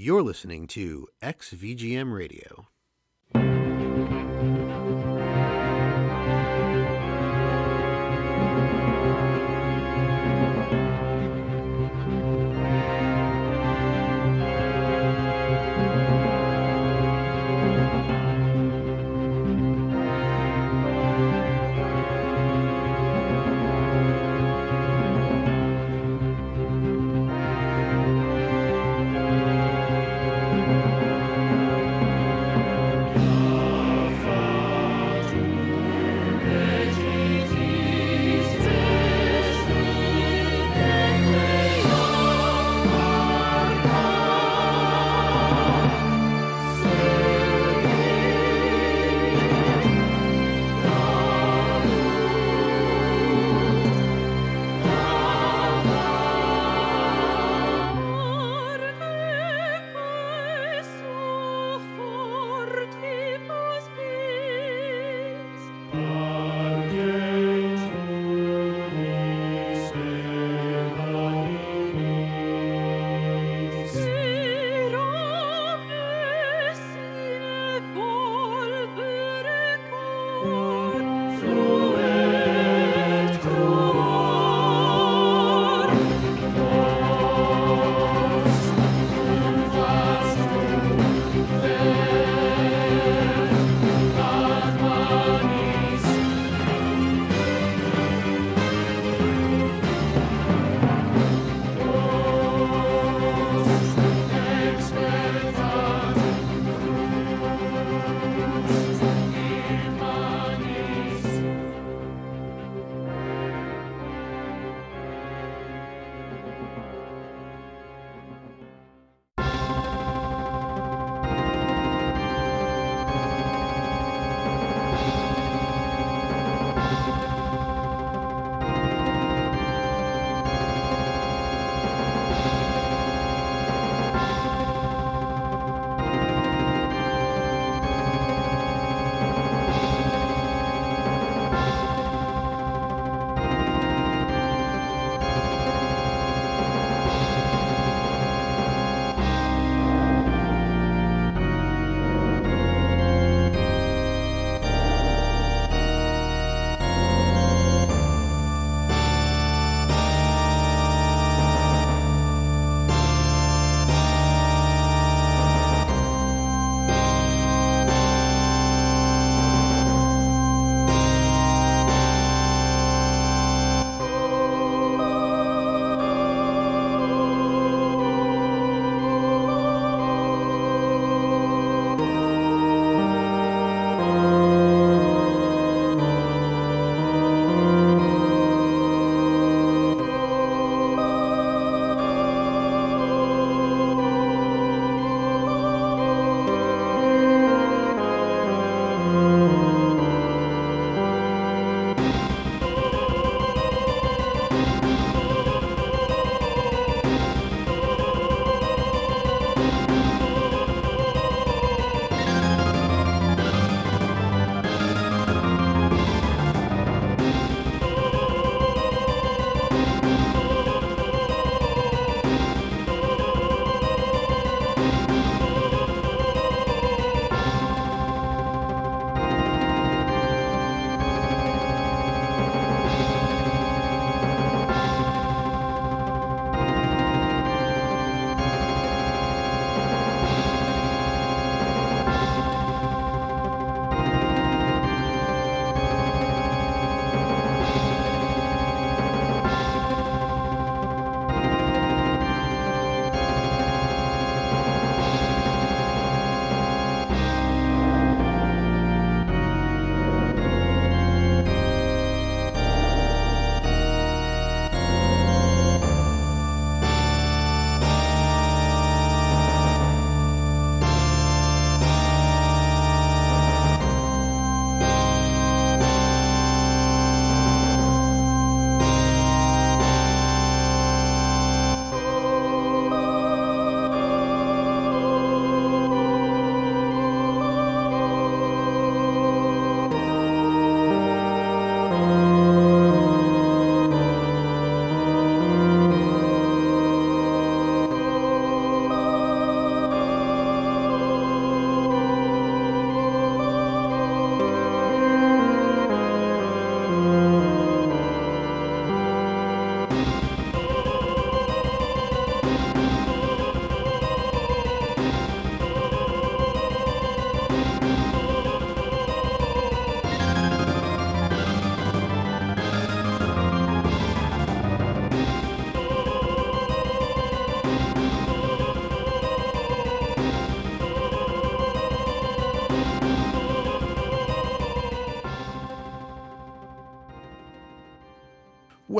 You're listening to XVGM Radio.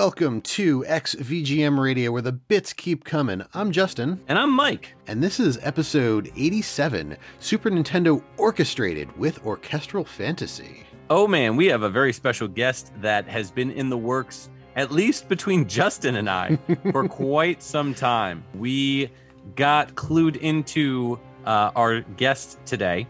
Welcome to XVGM Radio, where the bits keep coming. I'm Justin. And I'm Mike. And this is episode 87 Super Nintendo Orchestrated with Orchestral Fantasy. Oh man, we have a very special guest that has been in the works, at least between Justin and I, for quite some time. We got clued into uh, our guest today,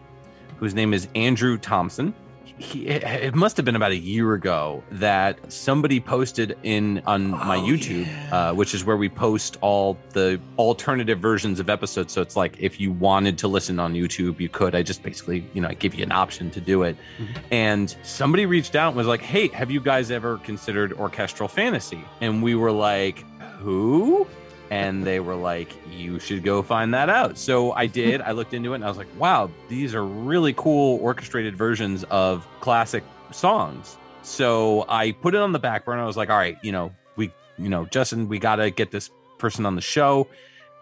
whose name is Andrew Thompson he, it must have been about a year ago that somebody posted in on my oh, YouTube, yeah. uh, which is where we post all the alternative versions of episodes. So it's like if you wanted to listen on YouTube, you could. I just basically, you know, I give you an option to do it. Mm-hmm. And somebody reached out and was like, "Hey, have you guys ever considered orchestral fantasy?" And we were like, "Who?" And they were like, "You should go find that out." So I did. I looked into it, and I was like, "Wow, these are really cool orchestrated versions of classic songs." So I put it on the back burner. I was like, "All right, you know, we, you know, Justin, we got to get this person on the show."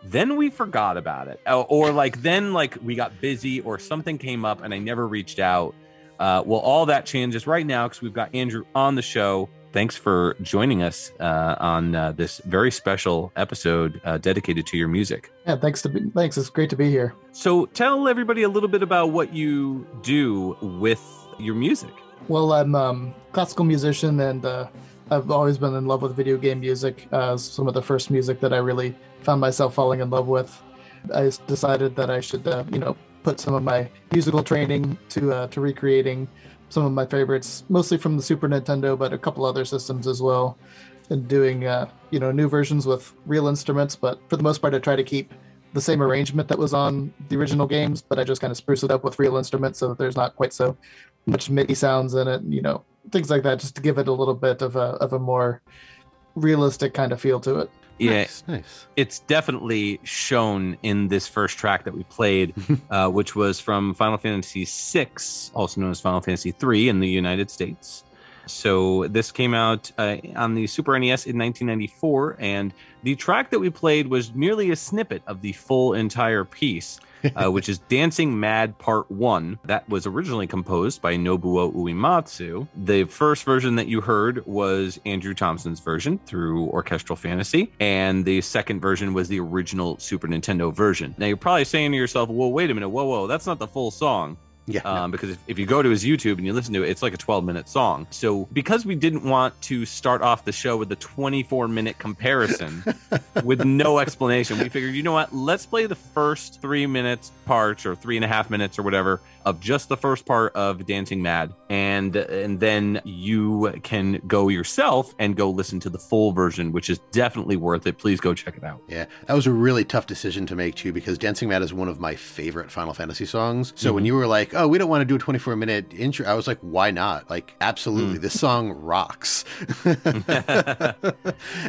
Then we forgot about it, or like then like we got busy, or something came up, and I never reached out. Uh, well, all that changes right now because we've got Andrew on the show thanks for joining us uh, on uh, this very special episode uh, dedicated to your music. Yeah, thanks to be, thanks. It's great to be here. So, tell everybody a little bit about what you do with your music. Well, I'm a um, classical musician, and uh, I've always been in love with video game music. Uh, some of the first music that I really found myself falling in love with. I decided that I should, uh, you know, put some of my musical training to to recreating some of my favorites, mostly from the Super Nintendo, but a couple other systems as well. And doing uh, you know new versions with real instruments, but for the most part, I try to keep the same arrangement that was on the original games, but I just kind of spruce it up with real instruments so that there's not quite so much MIDI sounds in it, you know, things like that, just to give it a little bit of a of a more realistic kind of feel to it. Yeah, nice, nice. It's definitely shown in this first track that we played, uh, which was from Final Fantasy VI, also known as Final Fantasy III in the United States. So this came out uh, on the Super NES in 1994, and the track that we played was merely a snippet of the full entire piece. Uh, which is Dancing Mad Part 1. That was originally composed by Nobuo Uematsu. The first version that you heard was Andrew Thompson's version through Orchestral Fantasy, and the second version was the original Super Nintendo version. Now you're probably saying to yourself, well, wait a minute, whoa, whoa, that's not the full song. Yeah. Um. Because if, if, you go to his YouTube and you listen to it, it's like a 12 minute song. So because we didn't want to start off the show with a 24 minute comparison with no explanation, we figured, you know what? Let's play the first three minutes parts or three and a half minutes or whatever of just the first part of Dancing Mad, and and then you can go yourself and go listen to the full version, which is definitely worth it. Please go check it out. Yeah, that was a really tough decision to make too, because Dancing Mad is one of my favorite Final Fantasy songs. So mm-hmm. when you were like, "Oh, we don't want to do a 24 minute intro," I was like, "Why not? Like, absolutely, mm. this song rocks."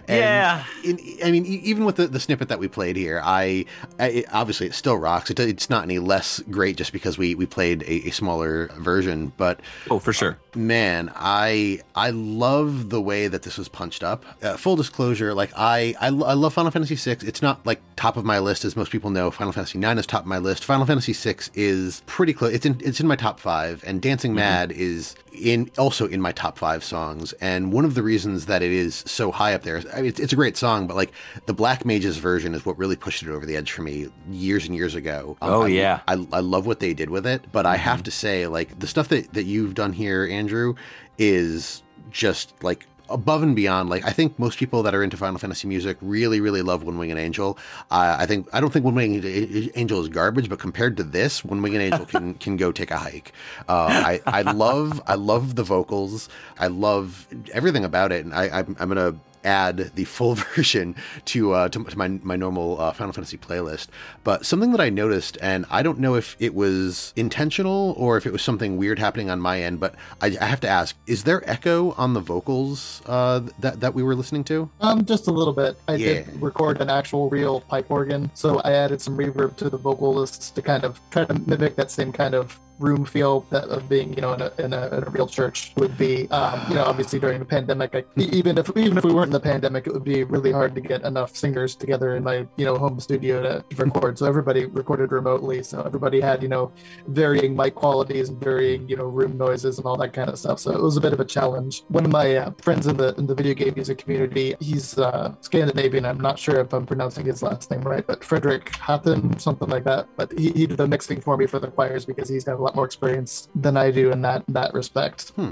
yeah, in, I mean, even with the, the snippet that we played here, I, I it, obviously it still rocks. It, it's not any less great just because we we played played a, a smaller version, but oh, for sure, uh, man, I I love the way that this was punched up. Uh, full disclosure, like I, I I love Final Fantasy VI. It's not like top of my list as most people know. Final Fantasy IX is top of my list. Final Fantasy VI is pretty close. It's in it's in my top five, and Dancing mm-hmm. Mad is in also in my top five songs. And one of the reasons that it is so high up there, I mean, it's, it's, a great song, but like the Black Mages version is what really pushed it over the edge for me years and years ago. Um, oh I, yeah, I, I love what they did with it, but mm-hmm. I have to say, like the stuff that that you've done here, Andrew, is just like above and beyond. Like I think most people that are into Final Fantasy music really, really love One Winged Angel. Uh, I think I don't think One Winged Angel is garbage, but compared to this, One Winged Angel can can go take a hike. Uh, I I love I love the vocals. I love everything about it, and I I'm, I'm gonna add the full version to uh, to, to, my my normal uh, Final Fantasy playlist. But something that I noticed, and I don't know if it was intentional or if it was something weird happening on my end, but I, I have to ask: Is there echo on the vocals uh, that that we were listening to? Um, just a little bit. I yeah. did record an actual real pipe organ, so I added some reverb to the vocalists to kind of try to mimic that same kind of room feel that of being you know in a, in a, in a real church would be um, you know obviously during the pandemic I, even if even if we weren't in the pandemic it would be really hard to get enough singers together in my you know home studio to record. So everybody recorded remotely so everybody had you know varying mic qualities and varying you know room noises and all that kind of stuff. So it was a bit of a challenge. One of my uh, friends in the in the video game music community he's uh, Scandinavian. I'm not sure if I'm pronouncing his last name right but Frederick Hatton something like that. But he, he did the mixing for me for the choirs because he's got a lot more experience than I do in that that respect. Hmm.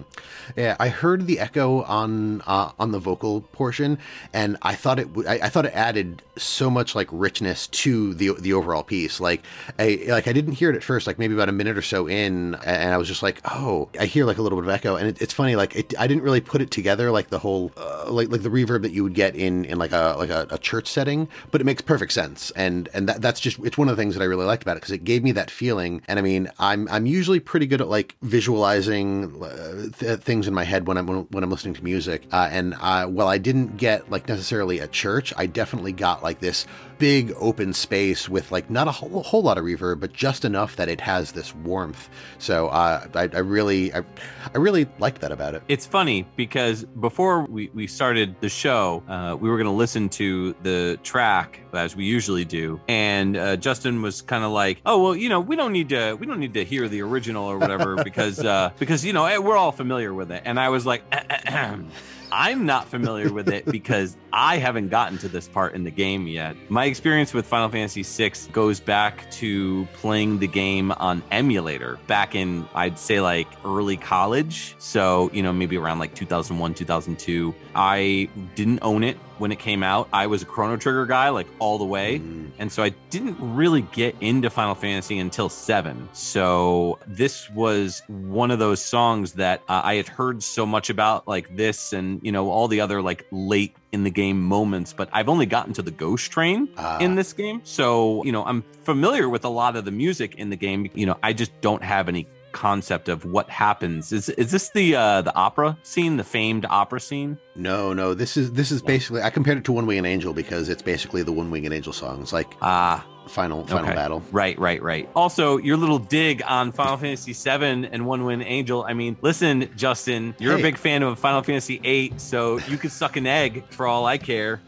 Yeah, I heard the echo on uh, on the vocal portion, and I thought it I, I, thought it added so much like richness to the the overall piece. Like I like I didn't hear it at first, like maybe about a minute or so in, and I was just like, oh, I hear like a little bit of echo, and it, it's funny, like it, I didn't really put it together like the whole uh, like like the reverb that you would get in in like a like a, a church setting, but it makes perfect sense, and and that, that's just it's one of the things that I really liked about it because it gave me that feeling, and I mean I'm I'm usually pretty good at like visualizing uh, th- things in my head when I'm when I'm listening to music. Uh, and while I didn't get like necessarily a church, I definitely got like this big open space with like not a whole, whole lot of reverb, but just enough that it has this warmth. So uh, I, I really I, I really liked that about it. It's funny because before we, we started the show, uh, we were going to listen to the track as we usually do, and uh, Justin was kind of like, "Oh well, you know, we don't need to we don't need to hear the original or whatever because uh, because you know eh, we're all familiar with it." And I was like. I'm not familiar with it because I haven't gotten to this part in the game yet. My experience with Final Fantasy VI goes back to playing the game on emulator back in, I'd say, like early college. So, you know, maybe around like 2001, 2002. I didn't own it when it came out. I was a Chrono Trigger guy, like all the way. Mm. And so I didn't really get into Final Fantasy until seven. So this was one of those songs that uh, I had heard so much about, like this and, you know, all the other like late in the game moments, but I've only gotten to the Ghost Train uh. in this game. So, you know, I'm familiar with a lot of the music in the game. You know, I just don't have any concept of what happens. Is is this the uh, the opera scene, the famed opera scene? No, no. This is this is basically I compared it to One Winged Angel because it's basically the One Winged Angel songs, like ah. Final final okay. battle. Right, right, right. Also, your little dig on Final Fantasy VII and One Winged Angel. I mean, listen, Justin, you're hey. a big fan of Final Fantasy VIII, so you could suck an egg for all I care.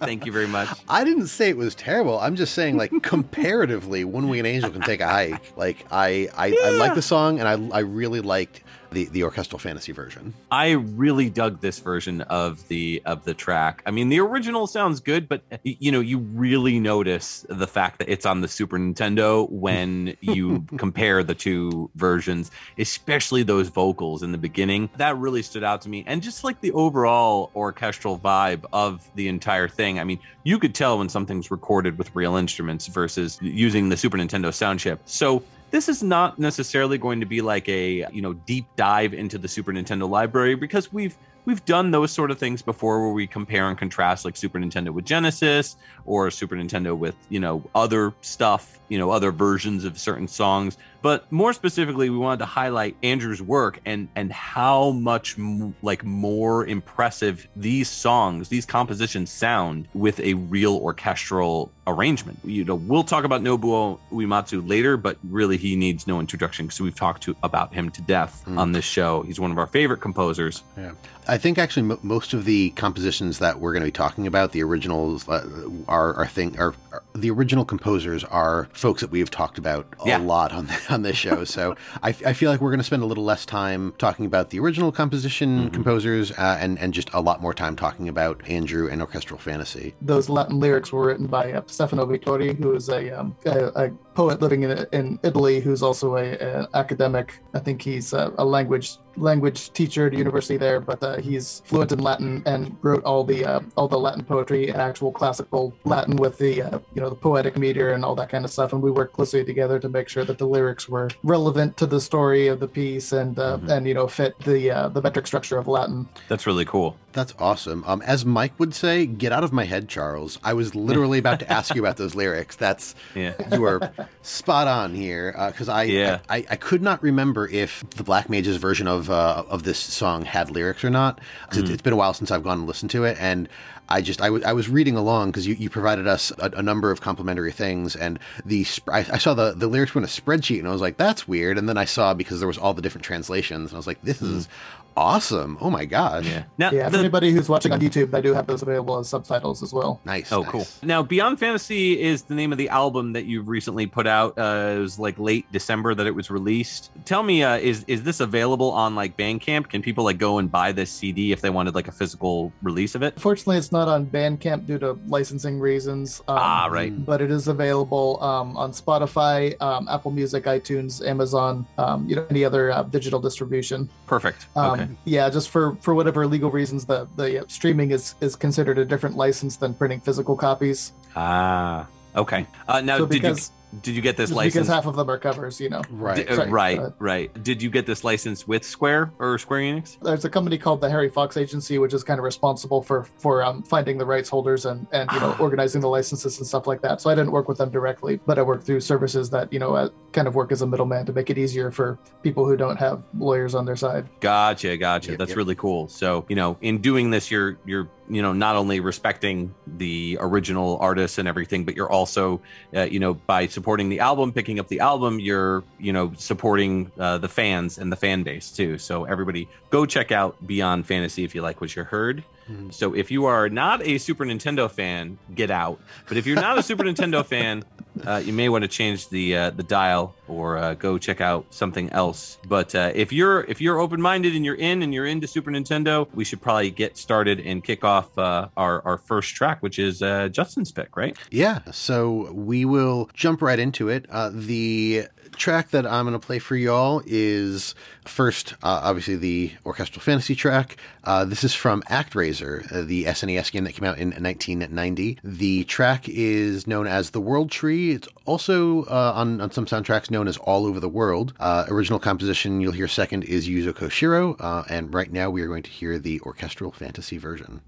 Thank you very much. I didn't say it was terrible. I'm just saying, like, comparatively, One Winged Angel can take a hike. Like, I, I, yeah. I like the song, and I, I really liked the the orchestral fantasy version. I really dug this version of the of the track. I mean, the original sounds good, but you know, you really notice the fact that it's on the Super Nintendo when you compare the two versions, especially those vocals in the beginning. That really stood out to me, and just like the overall orchestral vibe of the entire thing. I mean, you could tell when something's recorded with real instruments versus using the Super Nintendo sound chip. So this is not necessarily going to be like a you know deep dive into the super nintendo library because we've we've done those sort of things before where we compare and contrast like super nintendo with genesis or super nintendo with you know other stuff you know other versions of certain songs. But more specifically we wanted to highlight andrew's work and and how much m- like more impressive these songs these compositions sound with a real orchestral arrangement. You know we'll talk about nobuo uematsu later but really he needs no introduction because we've talked to about him to death mm. on this show. He's one of our favorite composers. Yeah I think actually m- most of the compositions that we're going to be talking about, the originals, uh, are are thing are, are, the original composers are folks that we've talked about a yeah. lot on the, on this show. so I, I, feel like we're going to spend a little less time talking about the original composition mm-hmm. composers uh, and and just a lot more time talking about Andrew and orchestral fantasy. Those Latin lyrics were written by uh, Stefano Vittori, who is a, um, a, a poet living in, in Italy who's also a, a academic. I think he's a, a, language language teacher at university there, but uh, he's fluent in Latin and wrote all the uh, all the Latin poetry and actual classical Latin with the uh, you know the poetic meter and all that kind of stuff. And we worked closely together to make sure that the lyrics were relevant to the story of the piece and uh, mm-hmm. and you know fit the uh, the metric structure of Latin. That's really cool. That's awesome. Um, as Mike would say, get out of my head, Charles. I was literally about to ask you about those lyrics. That's yeah. you are spot on here because uh, I, yeah. I, I, I could not remember if the Black Mages version of uh, of this song had lyrics or not. Mm. It's, it's been a while since I've gone and listened to it, and I just I, w- I was reading along because you, you provided us a, a number of complimentary things, and the sp- I, I saw the the lyrics were in a spreadsheet, and I was like, that's weird. And then I saw because there was all the different translations, and I was like, this is awesome. Oh my gosh. Yeah. Now, Yeah, for the- anybody who's watching on YouTube, I do have those available as subtitles as well. Nice. Oh, nice. cool. Now, Beyond Fantasy is the name of the album that you've recently put out. Uh, it was like late December that it was released. Tell me, uh, is is this available on like Bandcamp? Can people like go and buy this CD if they wanted like a physical release of it? Unfortunately, it's not on Bandcamp due to licensing reasons. Um, Ah, right. But it is available um, on Spotify, um, Apple Music, iTunes, Amazon, um, you know, any other uh, digital distribution. Perfect. Um, okay. Yeah, just for for whatever legal reasons, the the uh, streaming is is considered a different license than printing physical copies. Ah. Okay. Uh, now, so did because you did you get this just license? because half of them are covers, you know. Right. Di- uh, Sorry, right. go. Right. Did you get this license with Square or Square Enix? There's a company called the Harry Fox Agency, which is kind of responsible for for um, finding the rights holders and and you know organizing the licenses and stuff like that. So I didn't work with them directly, but I worked through services that you know uh, kind of work as a middleman to make it easier for people who don't have lawyers on their side. Gotcha, gotcha. Yep, That's yep. really cool. So, you know, in doing this, you're you're you know not only respecting the original artists and everything, but you're also, uh, you know, by supporting the album, picking up the album, you're you know supporting uh, the fans and the fan base too. So everybody, go check out Beyond Fantasy if you like what you heard. Mhm. So if you are not a Super Nintendo fan, get out. But if you're not a Super Nintendo fan, uh, you may want to change the uh, the dial or uh, go check out something else. But uh, if you're if you're open minded and you're in and you're into Super Nintendo, we should probably get started and kick off uh, our our first track, which is uh, Justin's pick, right? Yeah, so we will jump right into it. Uh, the track that I'm going to play for y'all is first, uh, obviously, the orchestral fantasy track. Uh, this is from ActRaiser, uh, the SNES game that came out in 1990. The track is known as The World Tree. It's also uh, on, on some soundtracks known as All Over the World. Uh, original composition you'll hear second is Yuzo Koshiro, uh, and right now we are going to hear the orchestral fantasy version.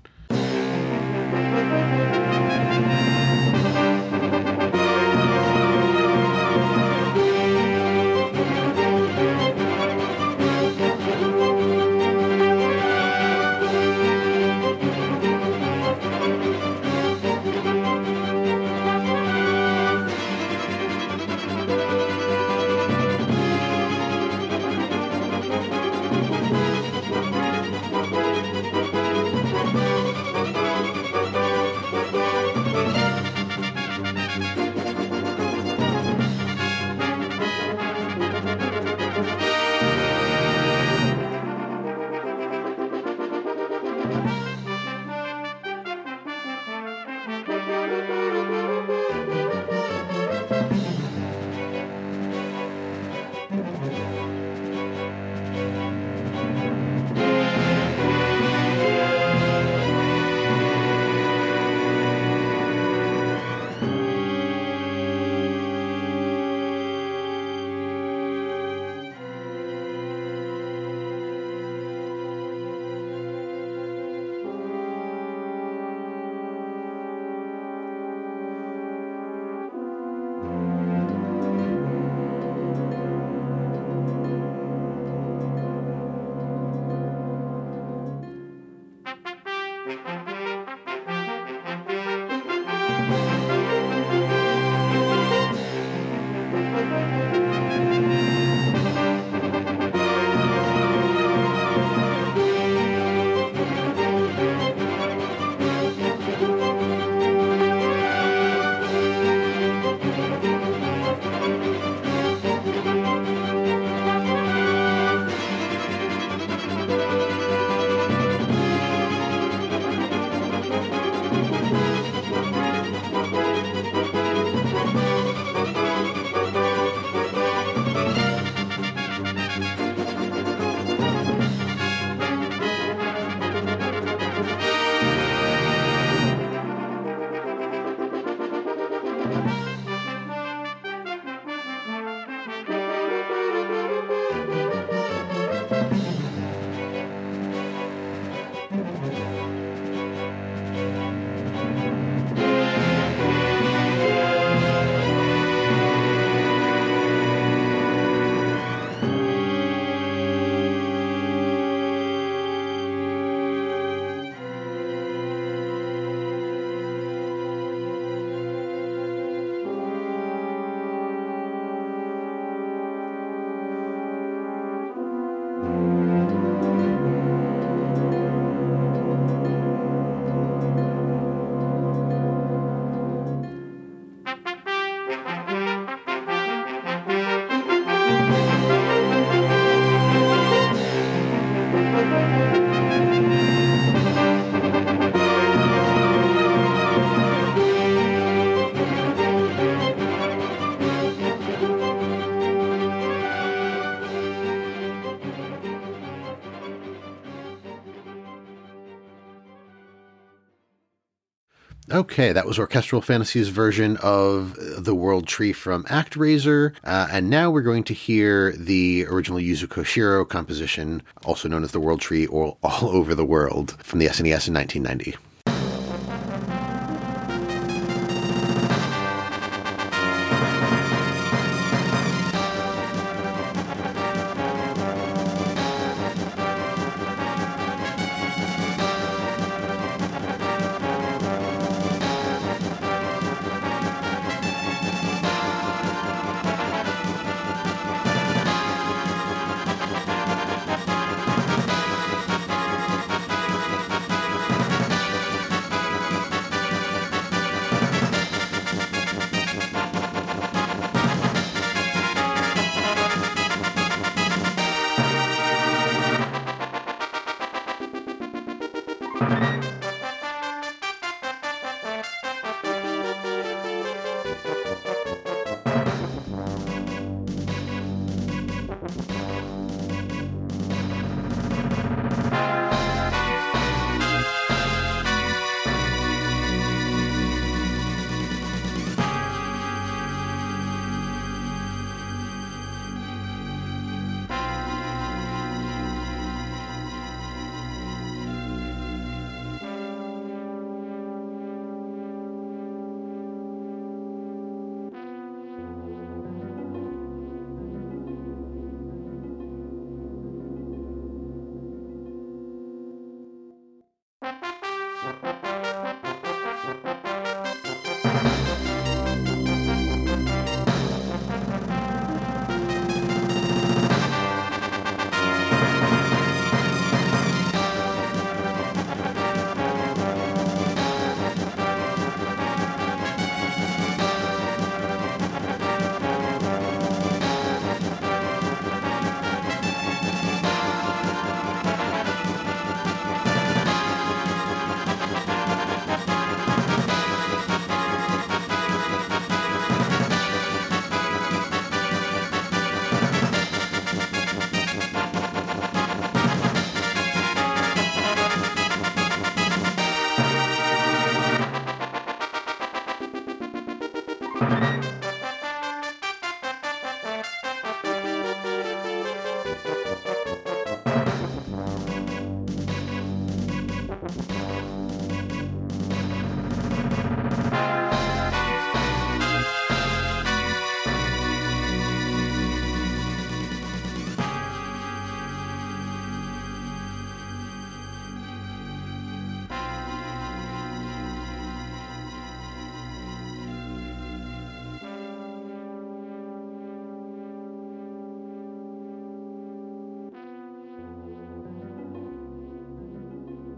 Okay, that was Orchestral Fantasies version of The World Tree from ActRaiser. Uh, and now we're going to hear the original Yuzo Koshiro composition, also known as The World Tree or All Over the World, from the SNES in 1990.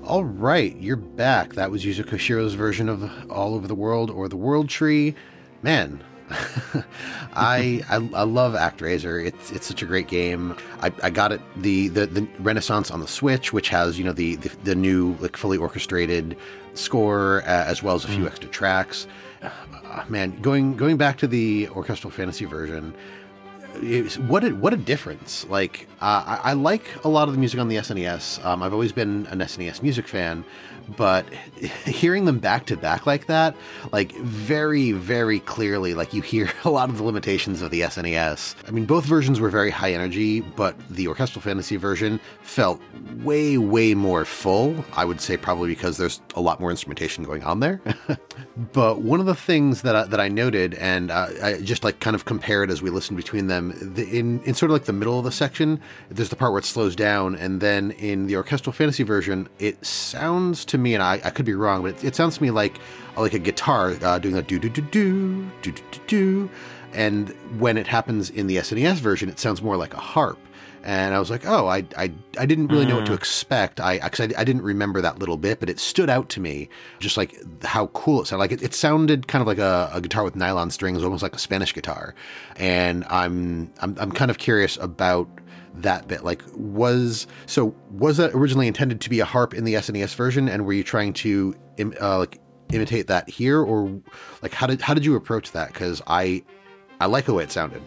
All right, you're back. That was Yuzo Koshiro's version of All Over the World or The World Tree. Man, I, I, I love ActRaiser. It's it's such a great game. I, I got it the, the the Renaissance on the Switch, which has you know the the, the new like fully orchestrated score uh, as well as a few mm. extra tracks. Uh, man, going going back to the orchestral fantasy version, what a, what a difference! Like uh, I, I, like a lot of the music on the SNES. Um, I've always been an SNES music fan, but hearing them back to back like that, like very, very clearly, like you hear a lot of the limitations of the SNES. I mean, both versions were very high energy, but the Orchestral Fantasy version felt way, way more full. I would say probably because there's a lot more instrumentation going on there. but one of the things that I, that I noted, and uh, I just like kind of compared as we listened between them, the, in in sort of like the middle of the section, there's the part where it slows down, and then in the Orchestral Fantasy version, it sounds to me, and I, I could be wrong, but it, it, sounds to me like like a guitar uh, doing a do do do do do do do, and when it happens in the SNES version, it sounds more like a harp. And I was like, oh, I, I, I didn't really mm. know what to mm. expect. I, cause I, I, didn't remember that little bit, but it stood out to me, just like how cool it sounded. Like it, it sounded kind of like a, a, guitar with nylon strings, almost like a Spanish guitar. And I'm, I'm, I'm kind of curious about that bit? Like, was so was that originally intended to be a harp in the SNES version, and were you trying to uh, like imitate that here, or like how did how did you approach that? Because I I like the way it sounded.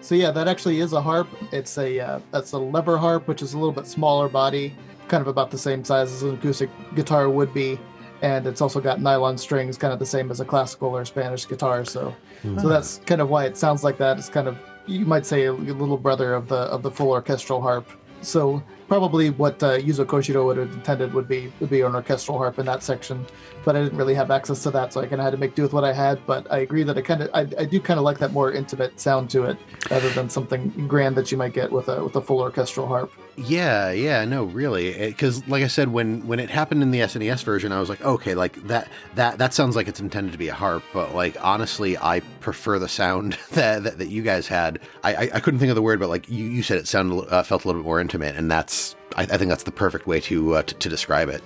So yeah, that actually is a harp. It's a uh, that's a lever harp, which is a little bit smaller body, kind of about the same size as an acoustic guitar would be. and it's also got nylon strings, kind of the same as a classical or Spanish guitar. So, so that's kind of why it sounds like that. It's kind of you might say a little brother of the of the full orchestral harp. So probably what uh, Yuzo Koshiro would have intended would be would be an orchestral harp in that section, but I didn't really have access to that, so I kind of had to make do with what I had. But I agree that I kind of I, I do kind of like that more intimate sound to it, rather than something grand that you might get with a with a full orchestral harp. Yeah, yeah, no, really, because like I said, when when it happened in the SNES version, I was like, okay, like that that that sounds like it's intended to be a harp, but like honestly, I prefer the sound that that, that you guys had. I, I, I couldn't think of the word, but like you, you said, it sounded uh, felt a little bit more intimate, and that's I, I think that's the perfect way to uh, to, to describe it.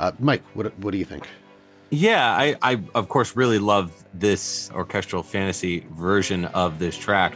Uh, Mike, what what do you think? Yeah, I, I of course really love this orchestral fantasy version of this track.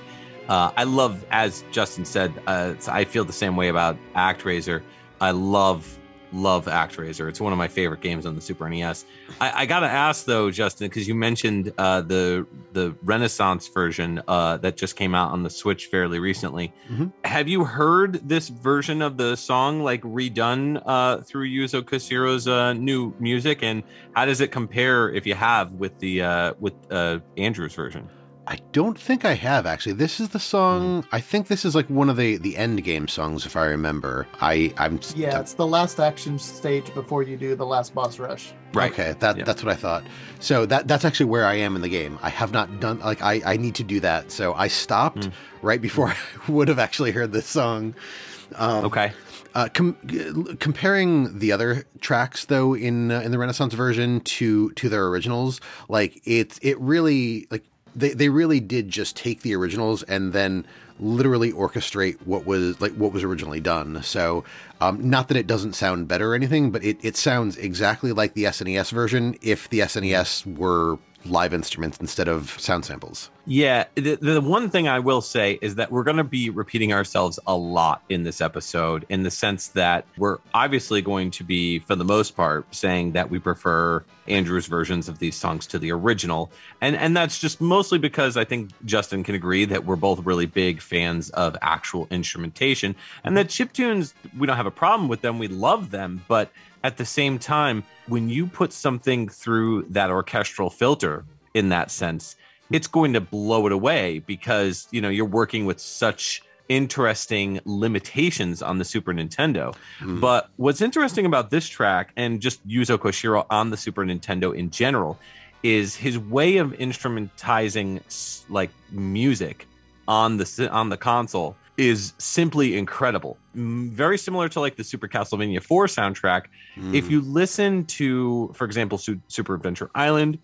Uh, I love, as Justin said, uh, I feel the same way about ActRaiser. I love, love ActRaiser. It's one of my favorite games on the Super NES. I, I gotta ask though, Justin, because you mentioned uh, the the Renaissance version uh, that just came out on the Switch fairly recently. Mm-hmm. Have you heard this version of the song like redone uh, through Yuzo Koshiro's uh, new music, and how does it compare, if you have, with the uh, with uh, Andrew's version? I don't think I have actually. This is the song. I think this is like one of the the end game songs, if I remember. I I'm Yeah, it's the last action stage before you do the last boss rush. Right. Okay, that Yeah. that's what I thought. So that that's actually where I am in the game. I have not done like I I need to do that. So I stopped Mm. right before I would have actually heard this song. Um, Okay. Uh, com- comparing the other tracks though in uh, in the Renaissance version to to their originals, like it it really like they they really did just take the originals and then literally orchestrate what was like what was originally done. So um, not that it doesn't sound better or anything, but it it sounds exactly like the SNES version if the SNES were live instruments instead of sound samples. Yeah, the, the one thing I will say is that we're going to be repeating ourselves a lot in this episode in the sense that we're obviously going to be, for the most part, saying that we prefer Andrew's versions of these songs to the original. And, and that's just mostly because I think Justin can agree that we're both really big fans of actual instrumentation and that chiptunes, we don't have a problem with them. We love them. But at the same time, when you put something through that orchestral filter in that sense, it's going to blow it away because you know you're working with such interesting limitations on the Super Nintendo. Hmm. But what's interesting about this track and just Yuzo Koshiro on the Super Nintendo in general is his way of instrumentizing like music on the on the console is simply incredible. Mm, Very similar to like the Super Castlevania 4 soundtrack. If you listen to, for example, Su- Super Adventure Island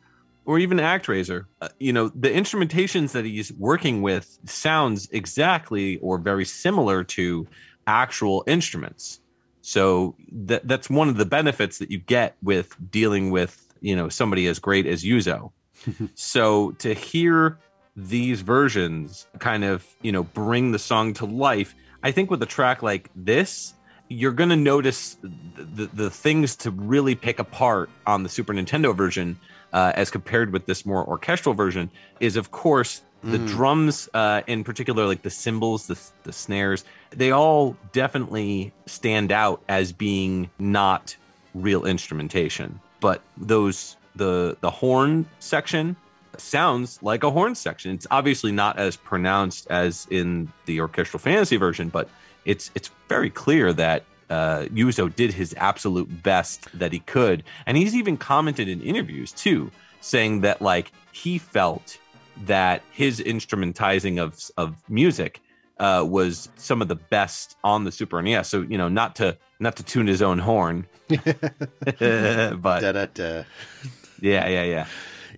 or even ActRaiser, uh, you know, the instrumentations that he's working with sounds exactly or very similar to actual instruments. So that that's one of the benefits that you get with dealing with, you know, somebody as great as Yuzo. so to hear these versions kind of, you know, bring the song to life, I think with a track like this, you're going to notice the, the, things to really pick apart on the Super Nintendo version uh, as compared with this more orchestral version is, of course, the drums, uh, in particular, like the cymbals, the, the snares, they all definitely stand out as being not real instrumentation. But those the the horn section sounds like a horn section. It's obviously not as pronounced as in the orchestral fantasy version, but it's it's very clear that uh, Yuzo did his absolute best that he could, and he's even commented in interviews too, saying that like he felt that his instrumentizing of of music uh, was some of the best on the Super NES. So you know, not to not to tune his own horn, but yeah, yeah, yeah.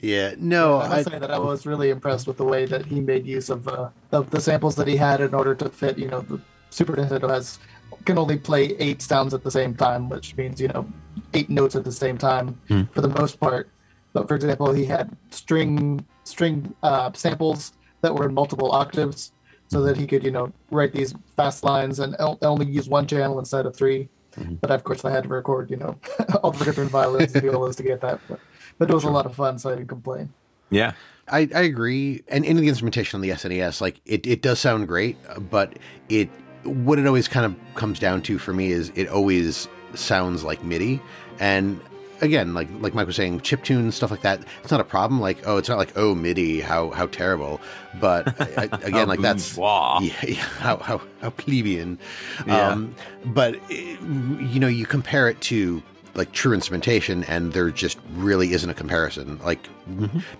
Yeah, no, I I, say that I was really impressed with the way that he made use of uh, of the samples that he had in order to fit. You know, the Super Nintendo has can only play eight sounds at the same time, which means you know eight notes at the same time Hmm. for the most part. But for example, he had string string uh, samples that were in multiple octaves, so that he could you know write these fast lines and only use one channel instead of 3 But of course, I had to record you know all the different violins and violas to get that. But, but it was a lot of fun, so I didn't complain. Yeah. I, I agree. And in the instrumentation on the SNES, like it, it does sound great, but it what it always kind of comes down to for me is it always sounds like MIDI. And again, like like Mike was saying, chip tunes stuff like that. It's not a problem. Like oh, it's not like oh MIDI, how how terrible. But I, again, like that's yeah, yeah, how how how plebeian. Yeah. Um, but eh, you know, you compare it to like true instrumentation, and there just really isn't a comparison. Like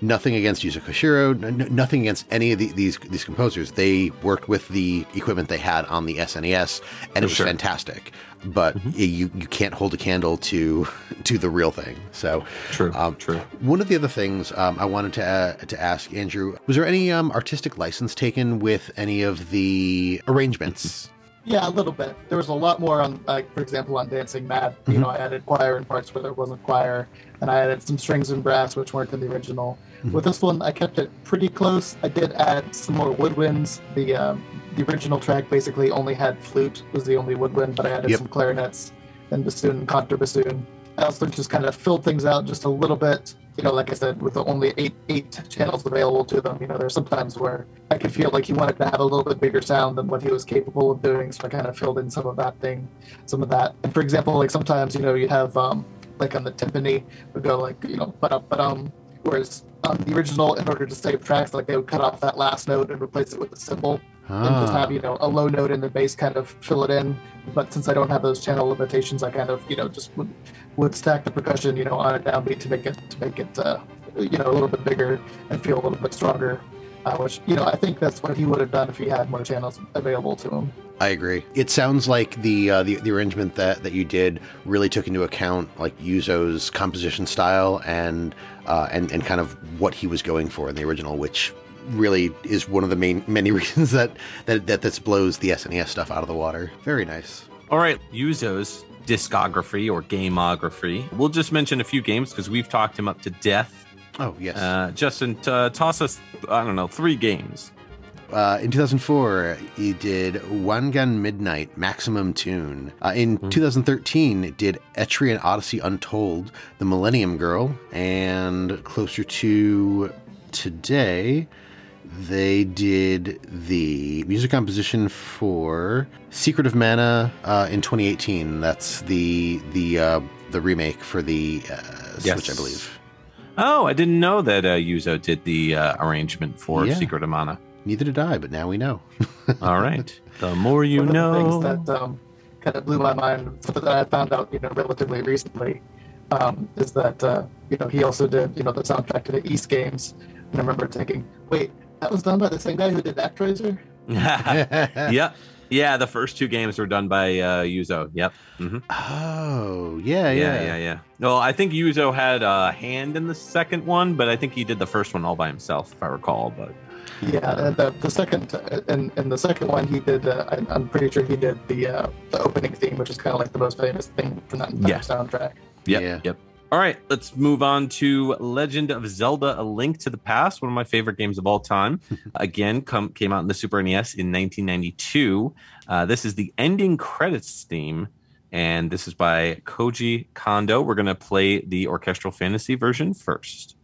nothing against Yuzo Koshiro, n- nothing against any of the, these these composers. They worked with the equipment they had on the SNES, and it was sure. fantastic. But y- you you can't hold a candle to to the real thing. So True. um, True. one of the other things um, I wanted to uh, to ask Andrew was there any um, artistic license taken with any of the arrangements? Yeah, a little bit. There was a lot more on, like, for example, on Dancing Mad. You know, I added choir in parts where there wasn't choir, and I added some strings and brass which weren't in the original. With this one, I kept it pretty close. I did add some more woodwinds. The um, the original track basically only had flute was the only woodwind, but I added Yep. some clarinets and bassoon and contrabassoon. Also just kind of filled things out just a little bit. You know, like I said, with the only eight eight channels available to them, you know, there's sometimes where I could feel like he wanted to have a little bit bigger sound than what he was capable of doing. So I kind of filled in some of that thing, some of that. And for example, like sometimes, you know, you have um, like on the timpani would go like, you know, but up, but um, whereas on the original, in order to save tracks, like they would cut off that last note and replace it with a cymbal and just have Ah, you know a low note in the bass kind of fill it in. But since I don't have those channel limitations, I kind of you know just would would stack the percussion you know on a downbeat to make it to make it uh, you know a little bit bigger and feel a little bit stronger. Uh, which you know I think that's what he would have done if he had more channels available to him. I agree. It sounds like the, uh, the the arrangement that, that you did really took into account like Yuzo's composition style and uh, and and kind of what he was going for in the original, which really is one of the main many reasons that that that this blows the SNES stuff out of the water. Very nice. All right, Yuzo's discography or gameography. We'll just mention a few games because we've talked him up to death. Oh yes. Uh, Justin, t- uh, toss us, I don't know, three games. Uh, in 2004, he did Wangan Midnight Maximum Tune. Uh, in 2013, it did Etrian Odyssey Untold, The Millennium Girl, and closer to today, they did the music composition for Secret of Mana uh, in 2018. That's the the uh, the remake for the uh, Switch, Yes. I believe. Oh, I didn't know that uh, Yuzo did the uh, arrangement for Yeah. Secret of Mana. Neither did I, but now we know. All right. The more you One of the know. things that um, kind of blew my mind, something that I found out, you know, relatively recently, um, is that uh, you know he also did you know the soundtrack to the Ys games, and I remember thinking, wait, that was done by the same guy who did ActRaiser. yep. Yeah, Yeah, the first two games were done by uh, Yuzo. Yep. hmm Oh, yeah, Yeah, yeah. yeah, yeah. No, I think Yuzo had a hand in the second one, but I think he did the first one all by himself, if I recall. But Yeah, and the, the second and, and the second one he did, uh, I, I'm pretty sure he did the uh, the opening theme, which is kind of like the most famous thing from that entire Yeah. soundtrack. Yep, Yeah. yep. All right, let's move on to Legend of Zelda: A Link to the Past, one of my favorite games of all time. Again, come, came out in the Super NES in 1992. Uh, this is the ending credits theme, and this is by Koji Kondo. We're going to play the orchestral fantasy version first.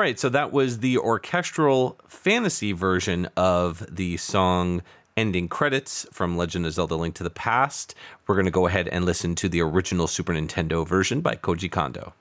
Right, so that was the orchestral fantasy version of the song ending credits from Legend of Zelda Link to the Past. We're going to go ahead and listen to the original Super Nintendo version by Koji Kondo.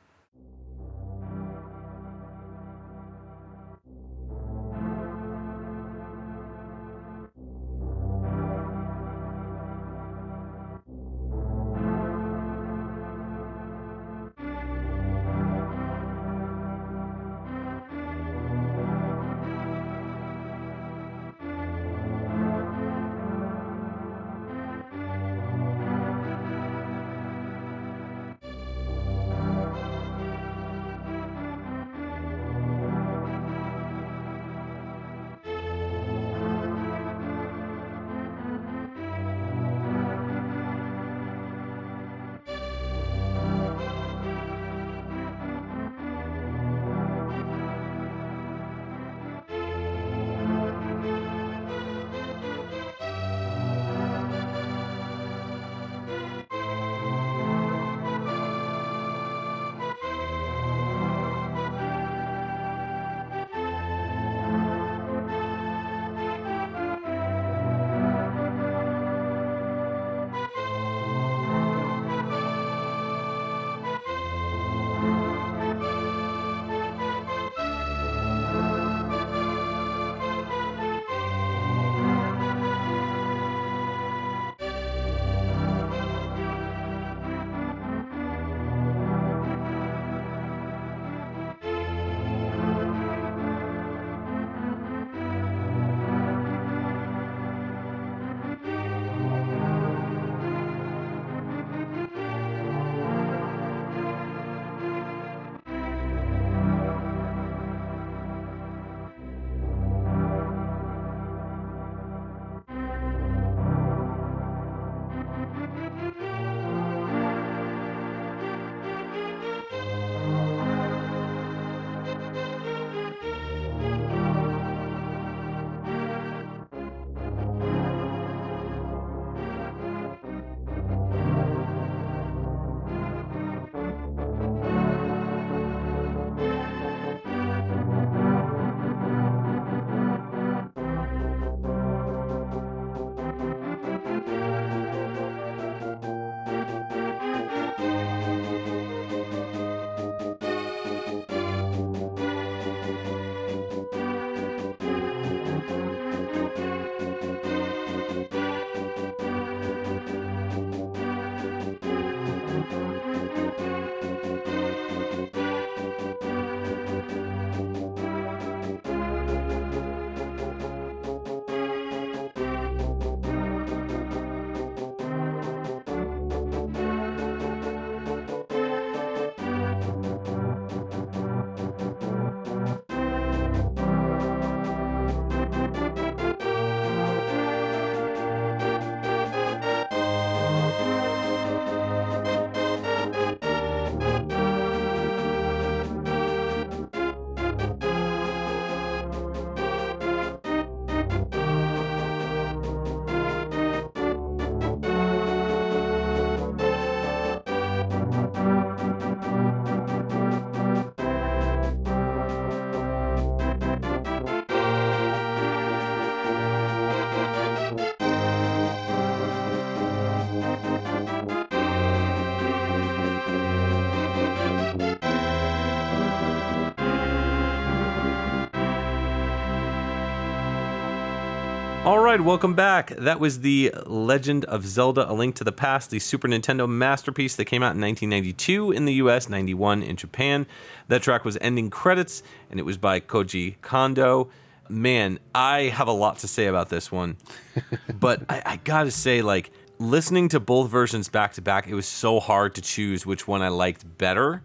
Right, welcome back. That was the Legend of Zelda: A Link to the Past, the Super Nintendo masterpiece that came out in 1992 in the US, 91 in Japan. That track was ending credits, and it was by Koji Kondo. Man, I have a lot to say about this one, but I, I gotta say, like listening to both versions back to back, it was so hard to choose which one I liked better,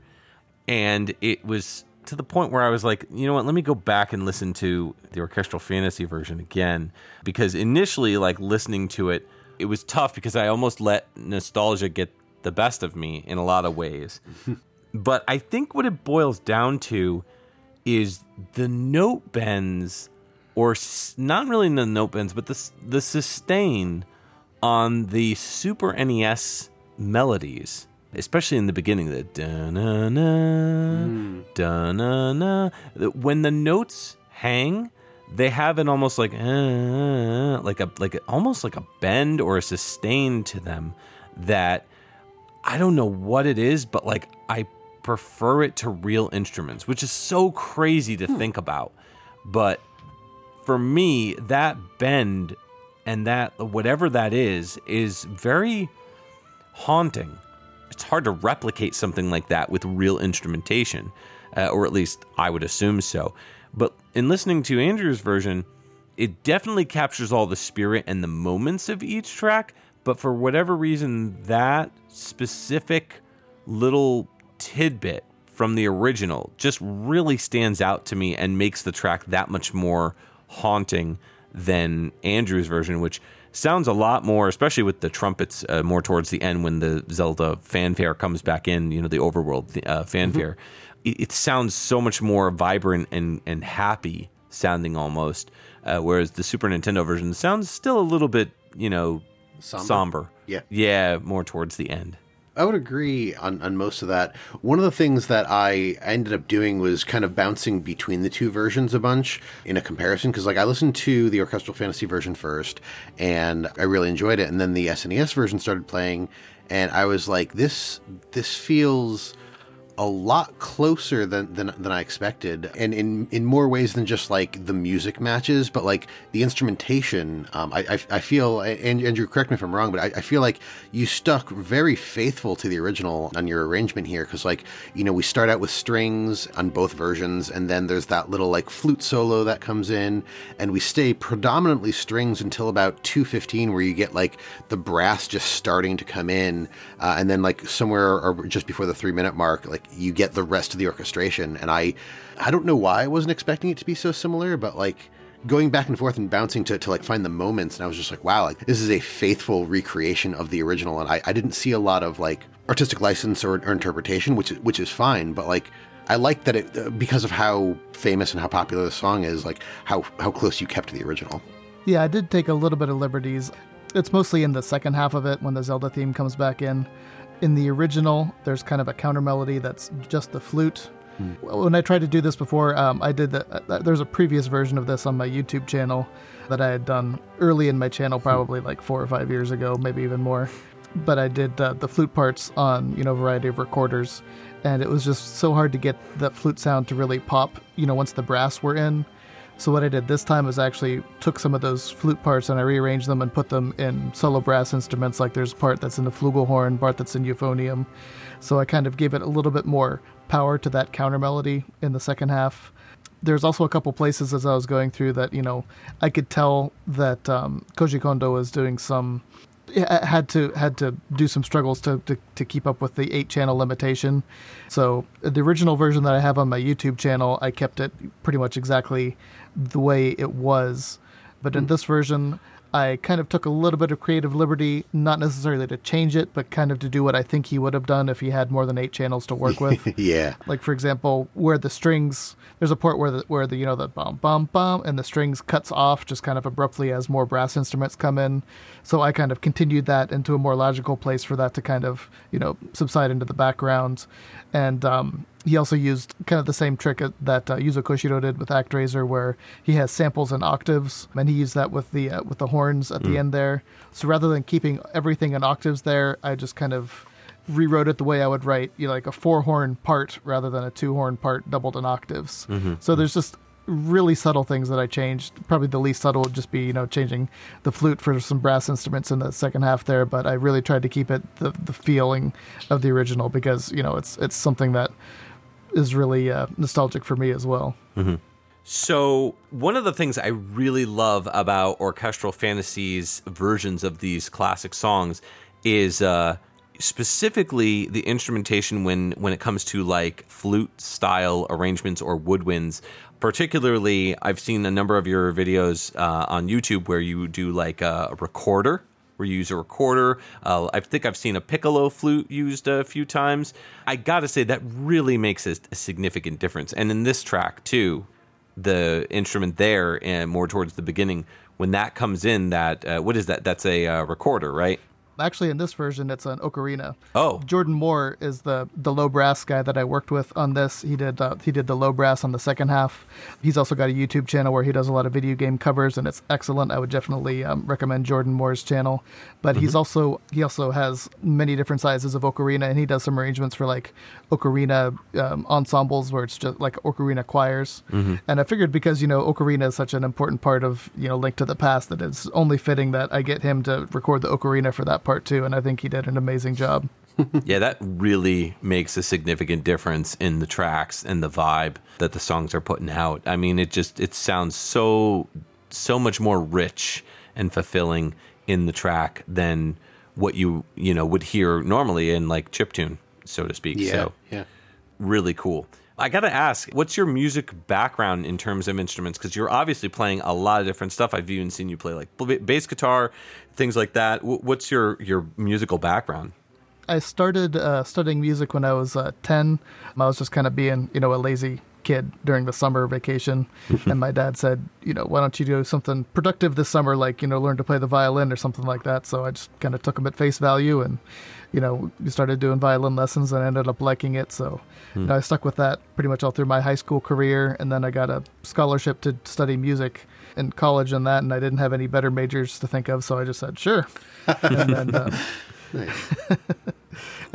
and it was to the point where I was like, you know what, let me go back and listen to the orchestral fantasy version again. Because initially, like listening to it, it was tough because I almost let nostalgia get the best of me in a lot of ways. but I think what it boils down to is the note bends, or s- not really the note bends, but the, the sustain on the Super NES melodies especially in the beginning, the da na na da na na. When the notes hang, they have an almost like uh, uh, like a like a, almost like a bend or a sustain to them that I don't know what it is, but like I prefer it to real instruments, which is so crazy to hmm. think about. But for me, that bend and that whatever that is is very haunting. It's hard to replicate something like that with real instrumentation, uh, or at least I would assume so. But in listening to Andrew's version, it definitely captures all the spirit and the moments of each track. But for whatever reason, that specific little tidbit from the original just really stands out to me and makes the track that much more haunting than Andrew's version, which sounds a lot more, especially with the trumpets uh, more towards the end when the Zelda fanfare comes back in, you know, the overworld uh, fanfare. Mm-hmm. It, it, sounds so much more vibrant and, and happy sounding almost, uh, whereas the Super Nintendo version sounds still a little bit, you know, somber. somber. Yeah. Yeah, more towards the end. I would agree on, on most of that. One of the things that I ended up doing was kind of bouncing between the two versions a bunch in a comparison because, like, I listened to the Orchestral Fantasy version first and I really enjoyed it, and then the SNES version started playing, and I was like, this this feels a lot closer than, than than I expected, and in in more ways than just like the music matches, but like the instrumentation. Um, I, I, I feel, and Andrew, correct me if I'm wrong, but I, I feel like you stuck very faithful to the original on your arrangement here, because like you know we start out with strings on both versions, and then there's that little like flute solo that comes in, and we stay predominantly strings until about 2:15, where you get like the brass just starting to come in, uh, and then like somewhere or just before the three minute mark, like you get the rest of the orchestration. And I, I don't know why I wasn't expecting it to be so similar, but like going back and forth and bouncing to, to like find the moments and i was just like wow like this is a faithful recreation of the original. And i, I didn't see a lot of like artistic license or, or interpretation which which is fine but like i like that it uh, because of how famous and how popular the song is like how how close you kept to the original. Yeah i did take a little bit of liberties. It's mostly in the second half of it when the zelda theme comes back in in the original, there's kind of a counter melody that's just the flute. Hmm. When I tried to do this before, um, I did the, Uh, there's a previous version of this on my YouTube channel that I had done early in my channel, hmm. probably like four or five years ago, maybe even more. But I did uh, the flute parts on you know a variety of recorders, and it was just so hard to get that flute sound to really pop. You know, once the brass were in, so what I did this time is actually took some of those flute parts and I rearranged them and put them in solo brass instruments. Like there's part that's in the flugelhorn, part that's in euphonium. So I kind of gave it a little bit more power to that counter melody in the second half. There's also a couple places as I was going through that you know I could tell that um, Koji Kondo was doing some had to had to do some struggles to, to, to keep up with the eight channel limitation. So the original version that I have on my YouTube channel, I kept it pretty much exactly the way it was. But in hmm. this version, I kind of took a little bit of creative liberty, not necessarily to change it, but kind of to do what I think he would have done if he had more than eight channels to work with. yeah. Like for example, where the strings, there's a part where the where the you know the bum bum bum and the strings cuts off just kind of abruptly as more brass instruments come in. So I kind of continued that into a more logical place for that to kind of you know subside into the background, and um, he also used kind of the same trick that uh, Yuzo Koshiro did with ActRaiser, where he has samples and octaves, and he used that with the uh, with the horns at mm. the end there. So rather than keeping everything in octaves there, I just kind of rewrote it the way I would write, you know, like a four horn part rather than a two horn part doubled in octaves. Mm-hmm. So there's just really subtle things that I changed. Probably the least subtle would just be, you know, changing the flute for some brass instruments in the second half there, but I really tried to keep it the, the feeling of the original because, you know, it's it's something that is really uh, nostalgic for me as well. Mm-hmm. So, one of the things I really love about Orchestral Fantasies versions of these classic songs is uh, specifically the instrumentation when when it comes to like flute style arrangements or woodwinds. Particularly, I've seen a number of your videos uh, on YouTube where you do like a recorder where you use a recorder. Uh, I think I've seen a piccolo flute used a few times. I gotta say, that really makes a, a significant difference. And in this track, too, the instrument there and more towards the beginning, when that comes in, that, uh, what is that? That's a uh, recorder, right? Actually, in this version, it's an ocarina. Oh, Jordan Moore is the the low brass guy that I worked with on this. He did uh, he did the low brass on the second half. He's also got a YouTube channel where he does a lot of video game covers, and it's excellent. I would definitely um, recommend Jordan Moore's channel. But he's also he also has many different sizes of ocarina, and he does some arrangements for like ocarina um, ensembles where it's just like ocarina choirs. And I figured because you know ocarina is such an important part of you know Link to the Past that it's only fitting that I get him to record the ocarina for that part too. And I think he did an amazing job. yeah, that really makes a significant difference in the tracks and the vibe that the songs are putting out. I mean, it just it sounds so so much more rich and fulfilling in the track than what you you know would hear normally in like chiptune, so to speak. Yeah, So yeah. really cool. I got to ask, what's your music background in terms of instruments? Because you're obviously playing a lot of different stuff. I've even seen you play like bass guitar, things like that. W- What's your your musical background? I started uh, studying music when I was uh, 10. I was just kind of being, you know, a lazy kid during the summer vacation. and my dad said, you know, why don't you do something productive this summer, like, you know, learn to play the violin or something like that. So I just kind of took him at face value and, you know, we started doing violin lessons and I ended up liking it. So, you know, I stuck with that pretty much all through my high school career. And then I got a scholarship to study music in college and that. And I didn't have any better majors to think of. So I just said, sure. and then, um, Nice. I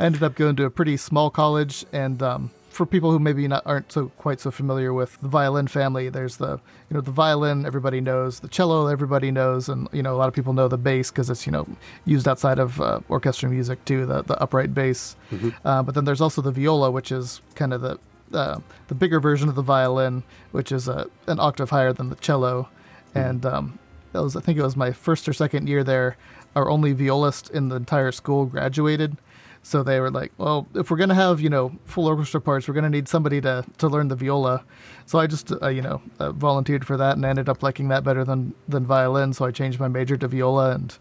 ended up going to a pretty small college, and um, for people who maybe not aren't so quite so familiar with the violin family, there's the you know the violin everybody knows, the cello everybody knows, and you know a lot of people know the bass because it's you know used outside of uh, orchestra music too, the the upright bass. Uh, but then there's also the viola, which is kind of the uh, the bigger version of the violin, which is uh, an octave higher than the cello, and um, that was I think it was my first or second year there. Our only violist in the entire school graduated, so they were like, "Well, if we're gonna have you know full orchestra parts, we're gonna need somebody to to learn the viola." So I just uh, you know uh, volunteered for that and ended up liking that better than than violin. So I changed my major to viola and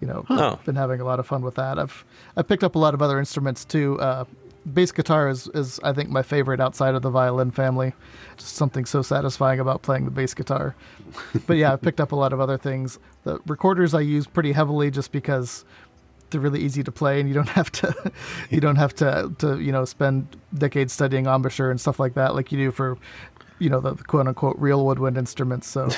you know been having a lot of fun with that. I've I picked up a lot of other instruments too. Uh, bass guitar is, is I think my favorite outside of the violin family. Just something so satisfying about playing the bass guitar. but yeah, I've picked up a lot of other things. The recorders I use pretty heavily just because they're really easy to play and you don't have to you don't have to to you know spend decades studying embouchure and stuff like that like you do for you know the, the quote unquote real woodwind instruments. So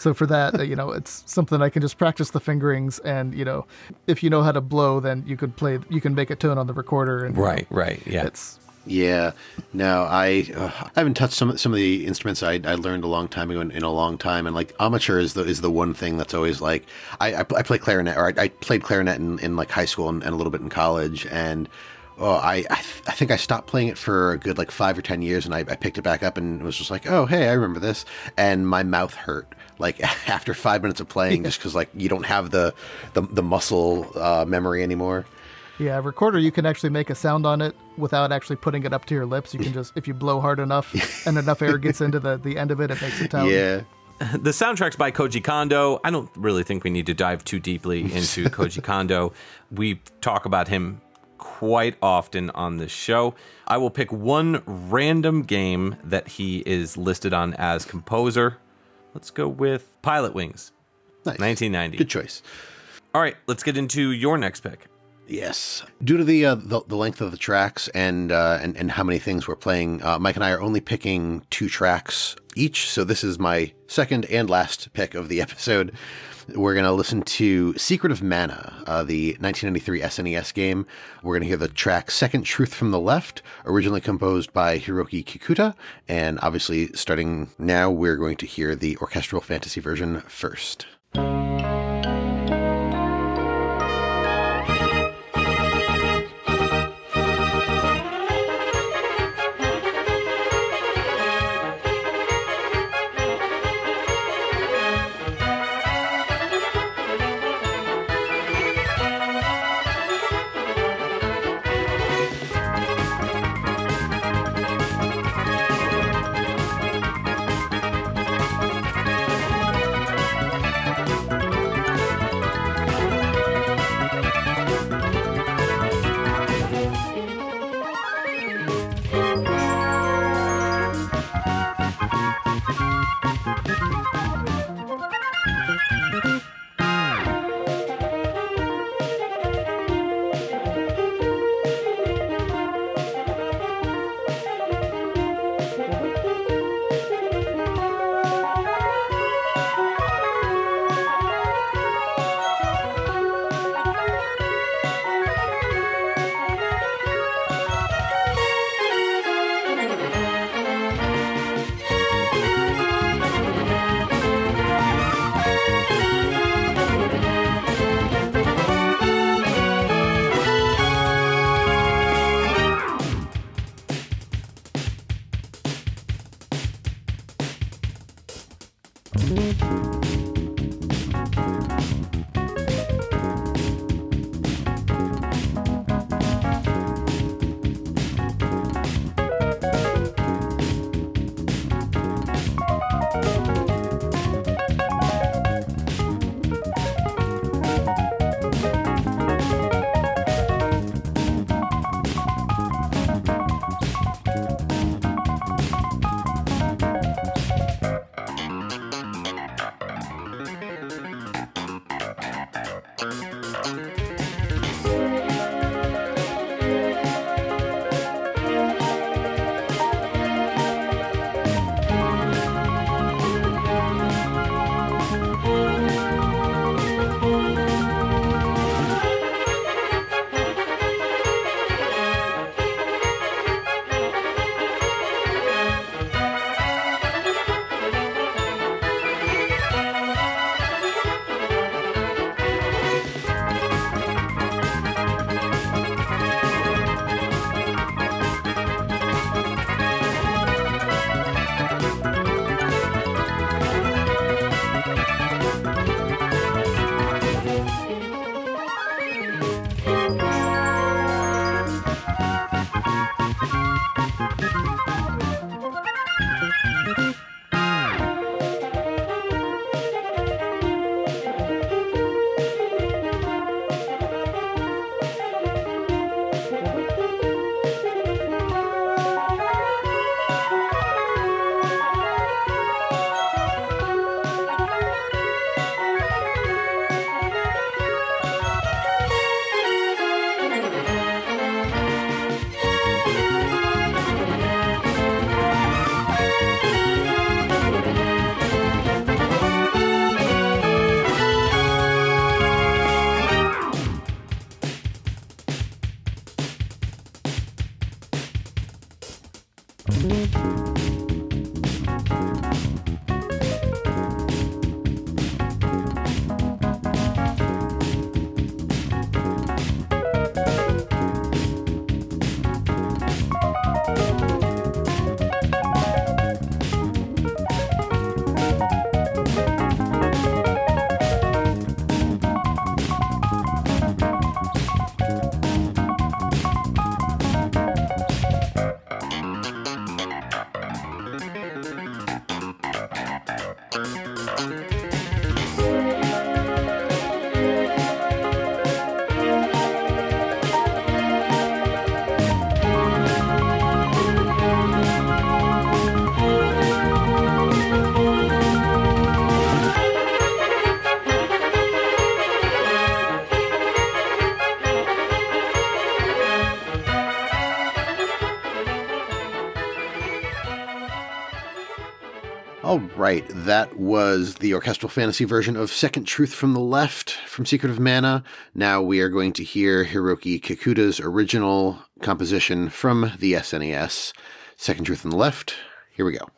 so for that uh, you know it's something i can just practice the fingerings and you know if you know how to blow then you could play you can make a tone on the recorder and you know, Right, right, yeah. it's Yeah, no, I uh, I haven't touched some some of the instruments I, I learned a long time ago in, in a long time, and like amateur is the is the one thing that's always like I I, I play clarinet or I, I played clarinet in, in like high school and, and a little bit in college, and oh I I, th- I think I stopped playing it for a good like five or ten years, and I, I picked it back up and was just like oh hey I remember this, and my mouth hurt like after five minutes of playing just because like you don't have the the, the muscle uh, memory anymore. yeah recorder you can actually make a sound on it without actually putting it up to your lips you can just if you blow hard enough and enough air gets into the the end of it it makes a tone Yeah. the soundtrack's by Koji Kondo. I don't really think we need to dive too deeply into Koji Kondo. We talk about him quite often on this show. I will pick one random game that he is listed on as composer. Let's go with Pilotwings, Nice. 1990. Good choice. All right, let's get into your next pick. Yes, due to the uh, the, the length of the tracks and uh, and and how many things we're playing, uh, Mike and I are only picking two tracks each. So this is my second and last pick of the episode. We're gonna listen to "Secret of Mana," uh, the 1993 SNES game. We're gonna hear the track "Second Truth from the Left," originally composed by Hiroki Kikuta, and obviously starting now, we're going to hear the orchestral fantasy version first. All right, that was the orchestral fantasy version of Second Truth from the Left from Secret of Mana. Now we are going to hear Hiroki Kikuta's original composition from the SNES, Second Truth from the Left. Here we go.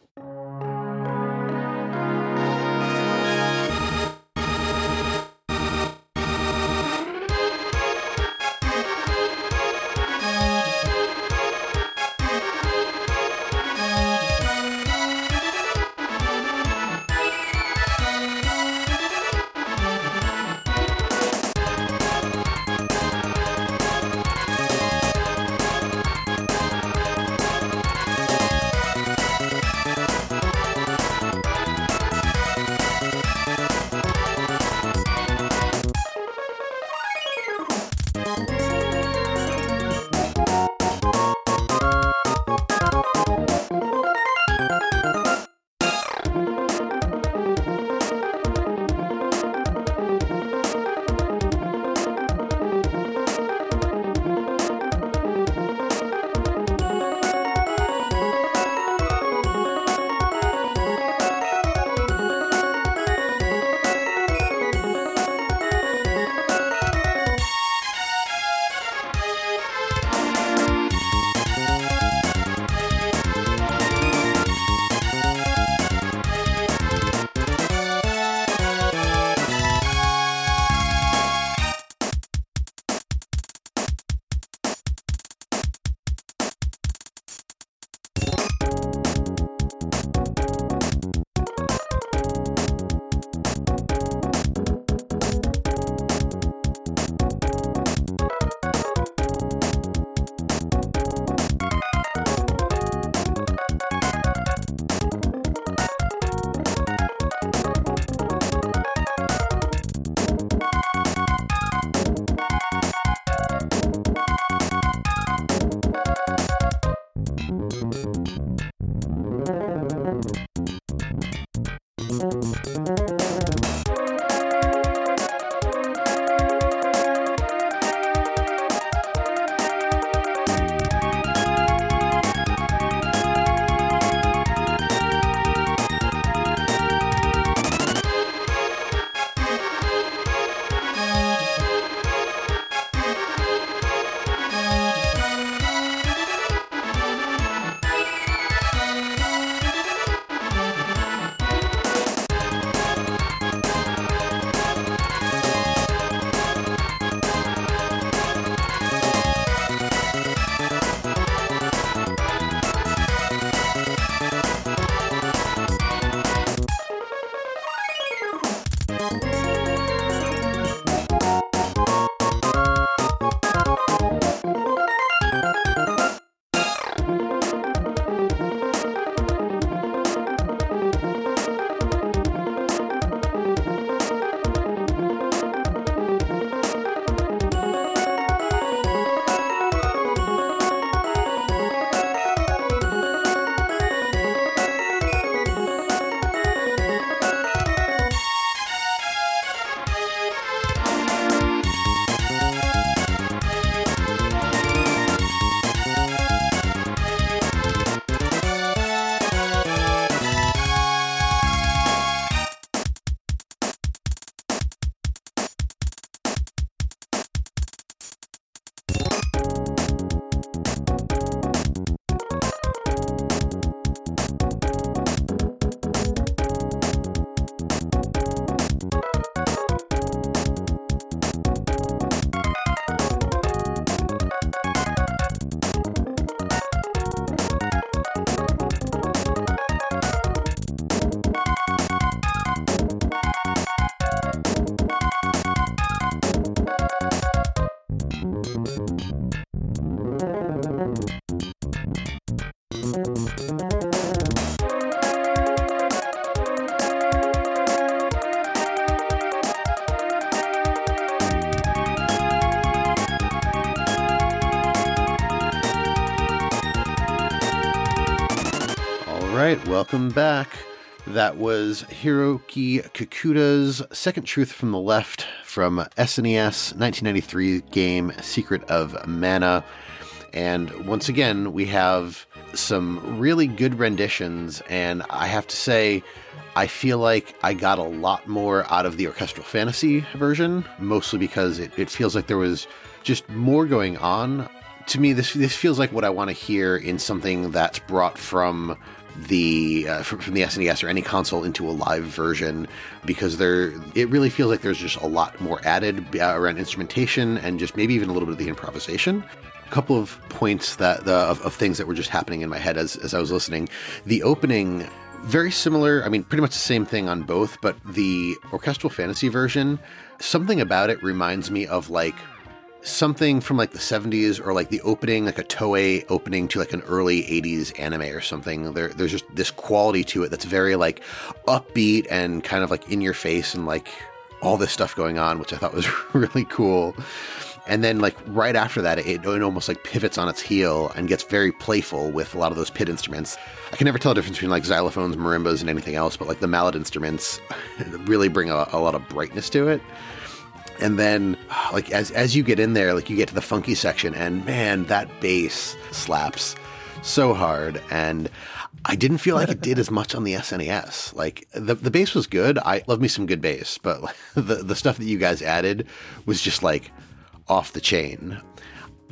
Welcome back. That was Hiroki Kikuta's Second Truth from the Left from SNES 1993 game Secret of Mana. And once again, we have some really good renditions, and I have to say, I feel like I got a lot more out of the orchestral fantasy version, mostly because it, it feels like there was just more going on. To me, this this feels like what I want to hear in something that's brought from the uh, from, from the SNES or any console into a live version because there it really feels like there's just a lot more added uh, around instrumentation and just maybe even a little bit of the improvisation. A couple of points that the, of, of things that were just happening in my head as, as I was listening. The opening very similar i mean pretty much the same thing on both but the orchestral fantasy version something about it reminds me of like something from like the 70s or like the opening, like a Toei opening to like an early 80s anime or something. There, there's just this quality to it that's very like upbeat and kind of like in your face and like all this stuff going on, which I thought was really cool. And then like right after that, it, it almost like pivots on its heel and gets very playful with a lot of those pit instruments. I can never tell the difference between like xylophones, marimbas, and anything else, but like the mallet instruments really bring a, a lot of brightness to it and then like as as you get in there like you get to the funky section and man that bass slaps so hard and I didn't feel like it did as much on the SNES. Like the the bass was good. I love me some good bass, but like, the the stuff that you guys added was just like off the chain.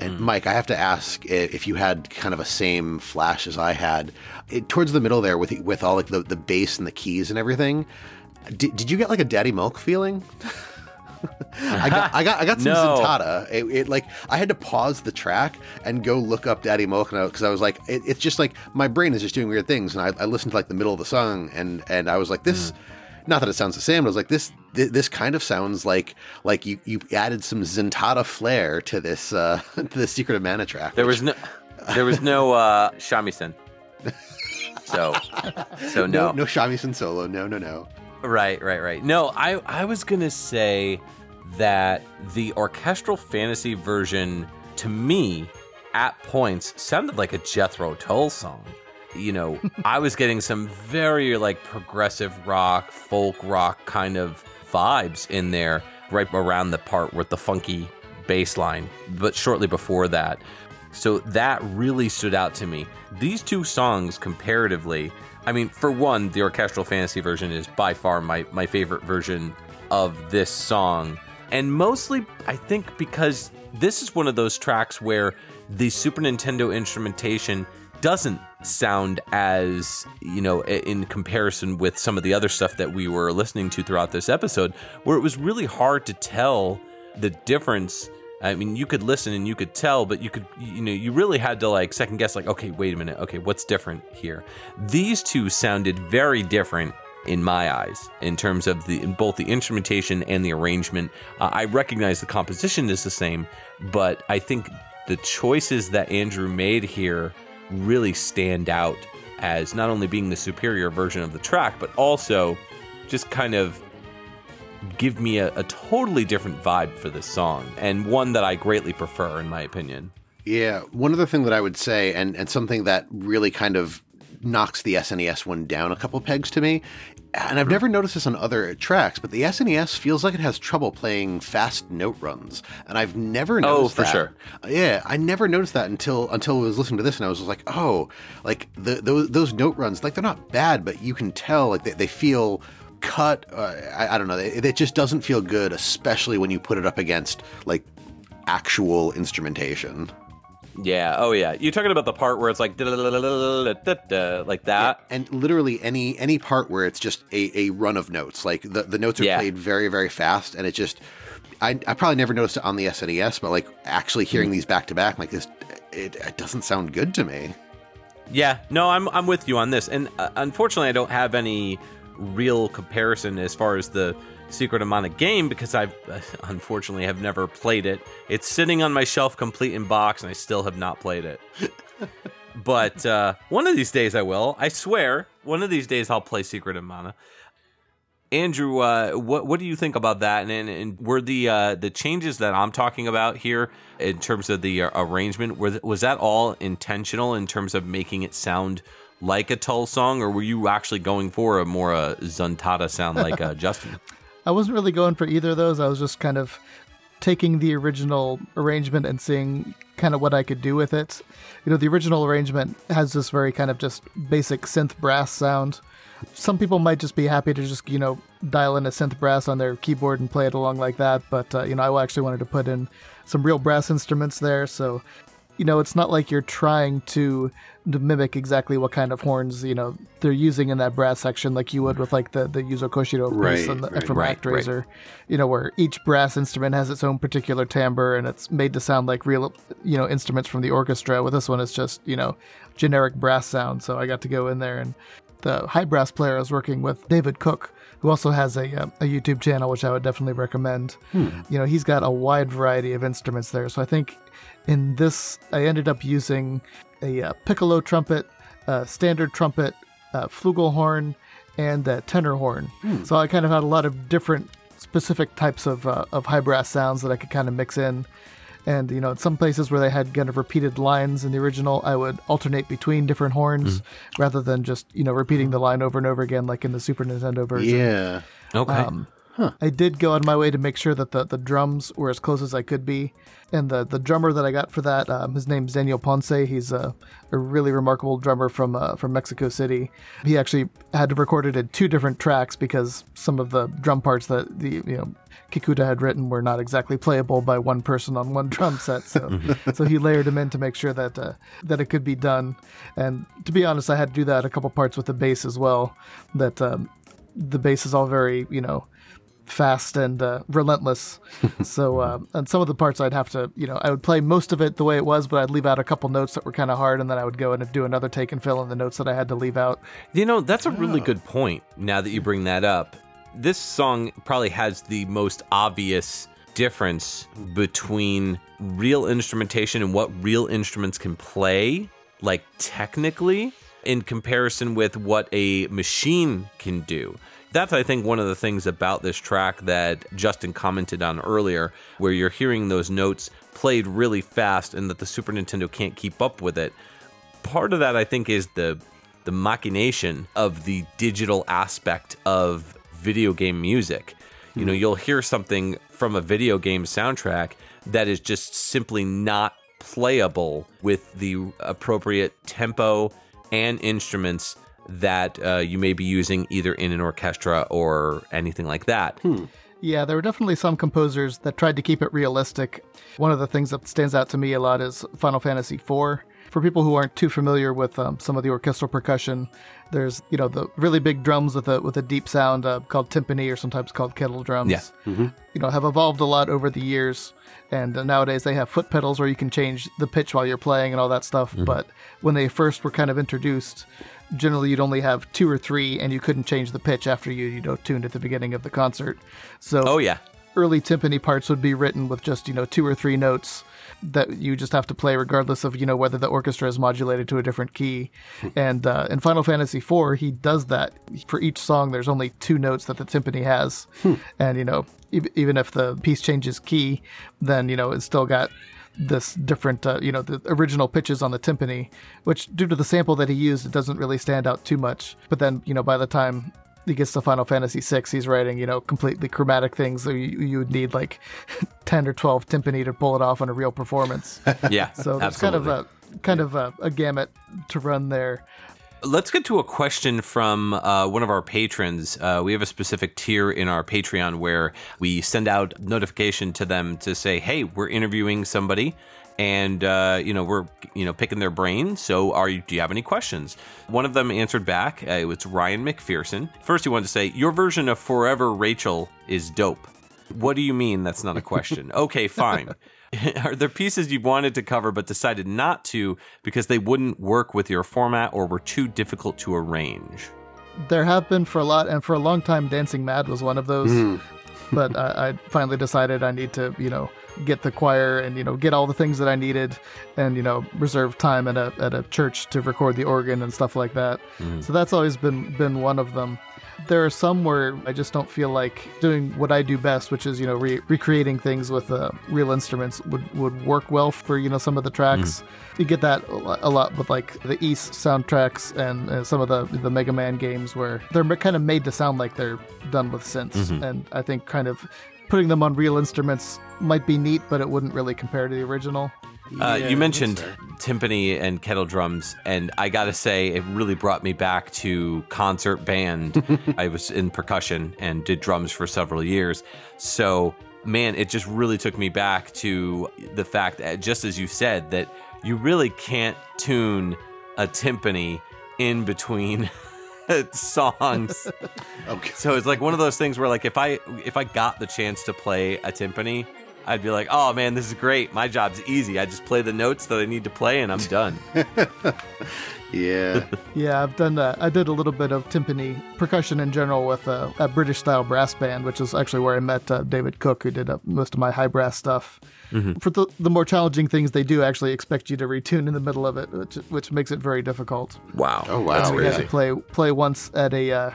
And mm. Mike, I have to ask if you had kind of a same flash as I had it, towards the middle there with with all like the the bass and the keys and everything. Did, did you get like a Daddy Milk feeling? I got I got I got some no. Zuntata. It, it, like I had to pause the track and go look up Daddy Molkano because I was like, it, it's just like my brain is just doing weird things, and I, I, listened to like the middle of the song, and and I was like, this. Mm. Not that it sounds the same, but I was like, this this kind of sounds like like you, you added some Zuntata flair to this uh, to the Secret of Mana track. There which... was no there was no uh, shamisen. So so no no, no shamisen solo. No no no. Right, right, right. No, I I was gonna say that the orchestral fantasy version to me at points sounded like a Jethro Tull song. You know, I was getting some very like progressive rock, folk rock kind of vibes in there right around the part with the funky bass line, but shortly before that. So that really stood out to me. These two songs comparatively I mean, for one, the orchestral fantasy version is by far my, my favorite version of this song. And mostly, I think, because this is one of those tracks where the Super Nintendo instrumentation doesn't sound as, you know, in comparison with some of the other stuff that we were listening to throughout this episode, where it was really hard to tell the difference I mean, you could listen and you could tell, but you could, you know, you really had to like second guess, like, okay, wait a minute, okay, what's different here? These two sounded very different in my eyes in terms of the in both the instrumentation and the arrangement. Uh, I recognize the composition is the same, but I think the choices that Andrew made here really stand out as not only being the superior version of the track, but also just kind of give me a, a totally different vibe for this song, and one that I greatly prefer, in my opinion. Yeah, one other thing that I would say, and, and something that really kind of knocks the SNES one down a couple pegs to me. And I've mm-hmm. never noticed this on other tracks, but the SNES feels like it has trouble playing fast note runs, and I've never oh, noticed. Oh, for that. sure. Yeah, I never noticed that until until I was listening to this, and I was like, oh, like the, those those note runs, like they're not bad, but you can tell like they, they feel cut. Uh, I, I, don't know. It, it, just doesn't feel good, especially when you put it up against like actual instrumentation. Yeah. Oh, yeah. You're talking about the part where it's like like that, and literally any any part where it's just a, a run of notes. Like the the notes are yeah. played very very fast, and it just. I, I probably never noticed it on the SNES, but like actually hearing these back to back, like this, it, it doesn't sound good to me. Yeah, no, I'm I'm with you on this, and uh, unfortunately, I don't have any real comparison as far as the Secret of Mana game because I unfortunately have never played it. It's sitting on my shelf complete in box and I still have not played it. but uh, one of these days I will. I swear, one of these days I'll play Secret of Mana. Andrew, uh, what what do you think about that? And, and, and were the uh, the changes that I'm talking about here in terms of the arrangement was was that all intentional in terms of making it sound like a Tull song, or were you actually going for a more a Zuntata sound like uh, Justin? I wasn't really going for either of those. I was just kind of taking the original arrangement and seeing kind of what I could do with it. You know, the original arrangement has this very kind of just basic synth brass sound. Some people might just be happy to just, you know, dial in a synth brass on their keyboard and play it along like that. But, uh, you know, I actually wanted to put in some real brass instruments there. So you know, it's not like you're trying to, to mimic exactly what kind of horns, you know, they're using in that brass section like you would with like the, the Yuzo Koshiro Right, and the, right, from right, ActRaiser, you know, where each brass instrument has its own particular timbre and it's made to sound like real, you know, instruments from the orchestra. With this one, it's just, you know, generic brass sound. So I got to go in there and the high brass player I was working with, David Cook, who also has a, uh, a YouTube channel, which I would definitely recommend. You know, he's got a wide variety of instruments there. So I think in this, I ended up using a uh, piccolo trumpet, uh, standard trumpet, uh, flugelhorn, and a tenor horn. So I kind of had a lot of different specific types of, uh, of high brass sounds that I could kind of mix in. And you know, in some places where they had kind of repeated lines in the original, I would alternate between different horns rather than just you know repeating the line over and over again like in the Super Nintendo version. Yeah. Okay. Um, I did go on my way to make sure that the, the drums were as close as I could be. And the, the drummer that I got for that, um, his name's Daniel Ponce. He's a, a really remarkable drummer from uh, from Mexico City. He actually had to record it in two different tracks because some of the drum parts that the you know Kikuta had written were not exactly playable by one person on one drum set. So so he layered them in to make sure that uh, that it could be done. And to be honest, I had to do that a couple parts with the bass as well. That um, the bass is all very you know fast and uh, relentless. so, uh, and some of the parts I'd have to, you know, I would play most of it the way it was, but I'd leave out a couple notes that were kind of hard, and then I would go and do another take and fill in the notes that I had to leave out. You know, that's a really good point now that you bring that up. This song probably has the most obvious difference between real instrumentation and what real instruments can play, like technically, in comparison with what a machine can do. That's, I think, one of the things about this track that Justin commented on earlier, where you're hearing those notes played really fast and that the Super Nintendo can't keep up with it part of that I think is the the machination of the digital aspect of video game music. You know, hmm. you'll hear something from a video game soundtrack that is just simply not playable with the appropriate tempo and instruments that uh, you may be using either in an orchestra or anything like that. Yeah, there were definitely some composers that tried to keep it realistic. One of the things that stands out to me a lot is Final Fantasy IV. For people who aren't too familiar with um, some of the orchestral percussion, there's you know the really big drums with a with a deep sound uh, called timpani or sometimes called kettle drums. Yeah. You know, have evolved a lot over the years, and nowadays they have foot pedals where you can change the pitch while you're playing and all that stuff. Mm-hmm. But when they first were kind of introduced, generally you'd only have two or three, and you couldn't change the pitch after you you know tuned at the beginning of the concert. So Oh yeah. early timpani parts would be written with just you know two or three notes that you just have to play regardless of you know whether the orchestra is modulated to a different key. And uh, in final fantasy IV he does that. For each song there's only two notes that the timpani has. And you know e- even if the piece changes key then you know it's still got this different uh, you know the original pitches on the timpani which due to the sample that he used it doesn't really stand out too much. But then you know by the time he gets to Final Fantasy VI, he's writing, you know, completely chromatic things. So you, you would need like 10 or 12 timpani to pull it off on a real performance. Yeah. So absolutely. kind of a kind of a, a gamut to run there. Let's get to a question from uh, one of our patrons. Uh, we have a specific tier in our Patreon where we send out notification to them to say, "Hey, we're interviewing somebody." And uh, you know we're you know picking their brain. So are you? Do you have any questions? One of them answered back. Uh, it was Ryan McPherson. First, he wanted to say your version of Forever Rachel is dope. What do you mean? That's not a question. okay, fine. Are there pieces you wanted to cover but decided not to because they wouldn't work with your format or were too difficult to arrange? There have been for a lot, and for a long time, Dancing Mad was one of those. But I, I finally decided I need to, you know, get the choir and you know get all the things that I needed, and you know reserve time at a at a church to record the organ and stuff like that. Mm-hmm. So that's always been been one of them. There are some where I just don't feel like doing what I do best, which is you know re- recreating things with uh, real instruments would would work well for you know some of the tracks. You get that a lot with like the Ys soundtracks and uh, some of the the Mega Man games where they're kind of made to sound like they're done with synths, and I think kind of putting them on real instruments might be neat, but it wouldn't really compare to the original. Uh, Yeah, you mentioned timpani and kettle drums, and I gotta say, it really brought me back to concert band. I was in percussion and did drums for several years. So, man, it just really took me back to the fact that, just as you said, that you really can't tune a timpani in between songs. Okay. So it's like one of those things where like if I if I got the chance to play a timpani, I'd be like, "Oh man, this is great. My job's easy. I just play the notes that I need to play and I'm done." Yeah. Yeah, I've done that. I did a little bit of timpani percussion in general with a, a British style brass band, which is actually where I met uh, David Cook, who did uh, most of my high brass stuff. For the, the more challenging things, they do actually expect you to retune in the middle of it, which, which makes it very difficult. Wow. Oh, wow. That's had crazy. to play play once at a uh,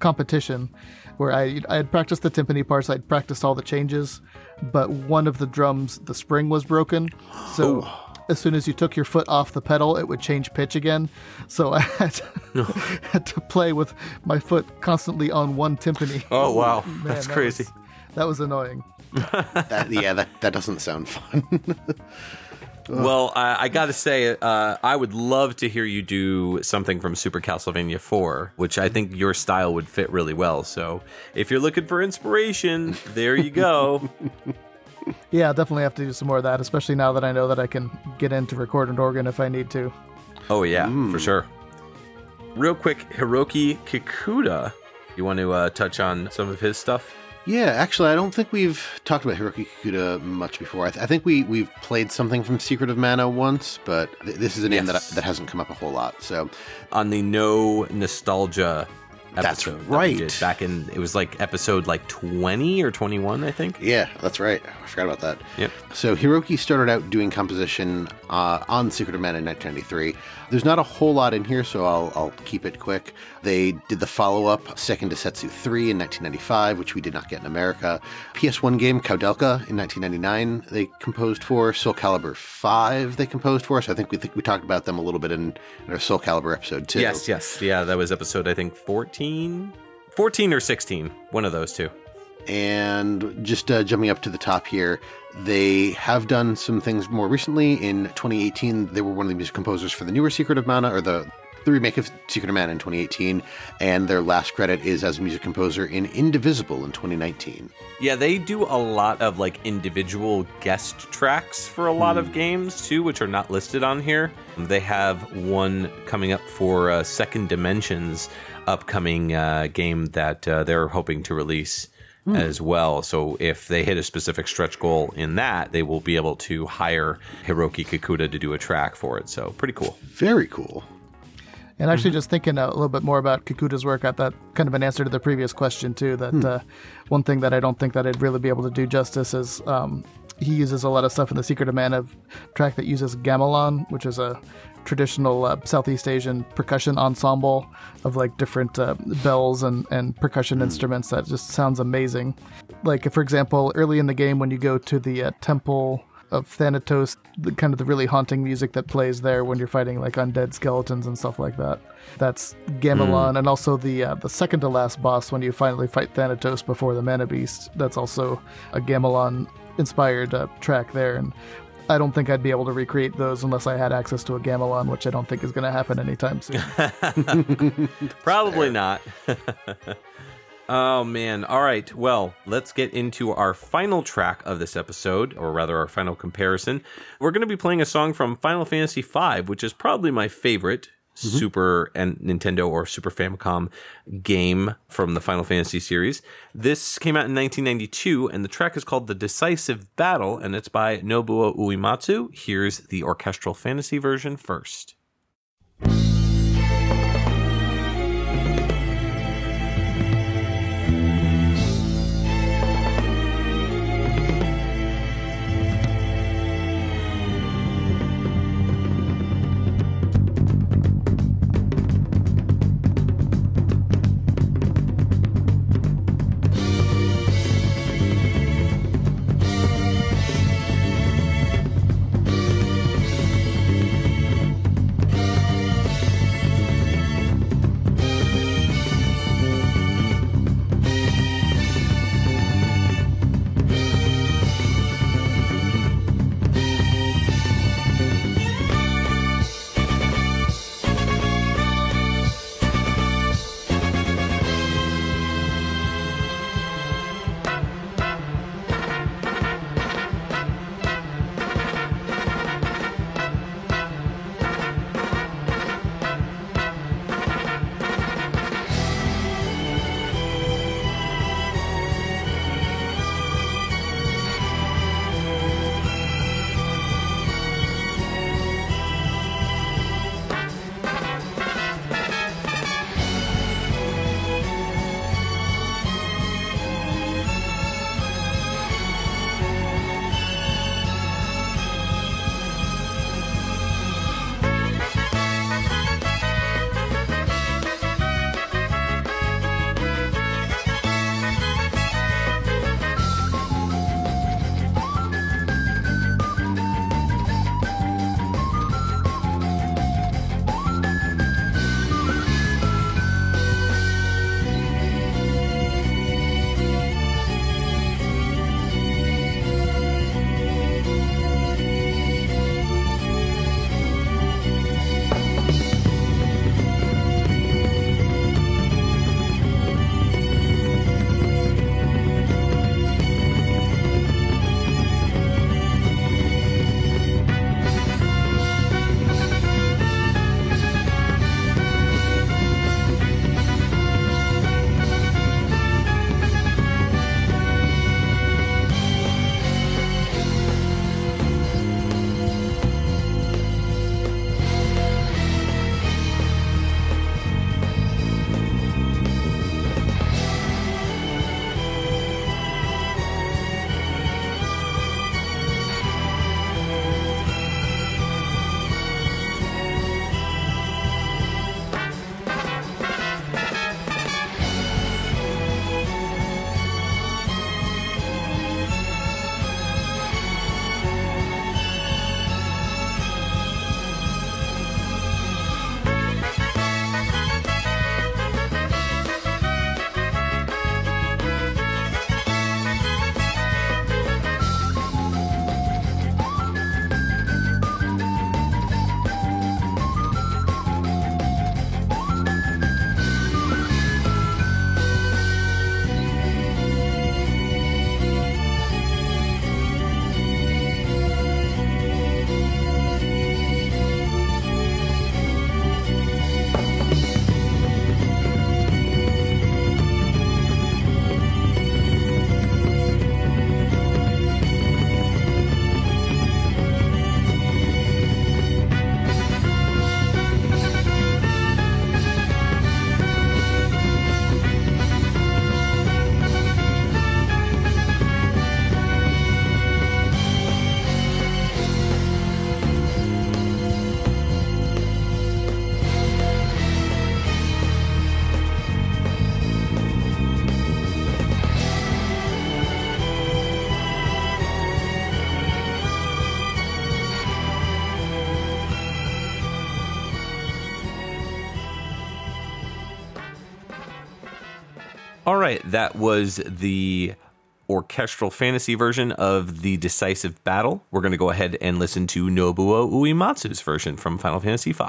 competition where I I had practiced the timpani parts. I'd practiced all the changes, but one of the drums, the spring was broken. So as soon as you took your foot off the pedal, it would change pitch again. So I had to, had to play with my foot constantly on one timpani. Oh wow. Man, That's that crazy. was- that was annoying. That, yeah, that, that doesn't sound fun. Well, I, I got to say, uh, I would love to hear you do something from Super Castlevania 4, which I think your style would fit really well. So, if you're looking for inspiration, there you go. Yeah, I'll definitely have to do some more of that, especially now that I know that I can get into record an organ if I need to. oh yeah, for sure. Real quick, Hiroki Kikuta. You want to uh, touch on some of his stuff? Yeah, actually, I don't think we've talked about Hiroki Kikuta much before. I, th- I think we, we've played something from Secret of Mana once, but th- this is a name Yes. that, that hasn't come up a whole lot. So, on the no nostalgia That's episode that right. did back in it was like episode like 20 or 21 i think yeah, that's right. I forgot about that. Yep. So Hiroki started out doing composition uh, on Secret of Mana in 1993. There's not a whole lot in here, so I'll, I'll keep it quick. They did the follow-up, Seiken Densetsu 3 in 1995, which we did not get in America. PS1 game, Koudelka in 1999, they composed for. Soul Calibur 5 they composed for, so I think we, we talked about them a little bit in, in our Soul Calibur episode too. yes yes yeah that was episode i think 14 14 or 16 one of those two And just uh, jumping up to the top here, they have done some things more recently. In 2018, they were one of the music composers for the newer Secret of Mana, or the the remake of Secret of Mana in 2018, and their last credit is as a music composer in Indivisible in 2019. yeah they do a lot of like individual guest tracks for a lot of games too which are not listed on here they have one coming up for uh, second dimensions upcoming uh, game that uh, they're hoping to release as well. So if they hit a specific stretch goal in that, they will be able to hire Hiroki Kikuta to do a track for it. So pretty cool. Very cool. And actually, just thinking a little bit more about Kikuta's work, got that kind of an answer to the previous question too. That uh, one thing that I don't think that I'd really be able to do justice is um, he uses a lot of stuff in the Secret of Mana track that uses gamelan, which is a traditional uh, Southeast Asian percussion ensemble of like different uh, bells and, and percussion instruments that just sounds amazing. Like, for example, early in the game when you go to the uh, temple of Thanatos, the kind of the really haunting music that plays there when you're fighting like undead skeletons and stuff like that. That's gamelan, and also the uh, the second to last boss when you finally fight Thanatos before the Mana Beast. That's also a Gamelan inspired uh, track there, and I don't think I'd be able to recreate those unless I had access to a gamelan, which I don't think is going to happen anytime soon. Probably not. oh man. All right. Well, let's get into our final track of this episode, or rather our final comparison. We're going to be playing a song from Final Fantasy V, which is probably my favorite Mm-hmm. Super and Nintendo or Super Famicom game from the Final Fantasy series. This came out in 1992, and the track is called The Decisive Battle, and it's by Nobuo Uematsu. Here's the orchestral fantasy version first. Right, that was the orchestral fantasy version of the Decisive Battle. We're going to go ahead and listen to Nobuo Uematsu's version from Final Fantasy V.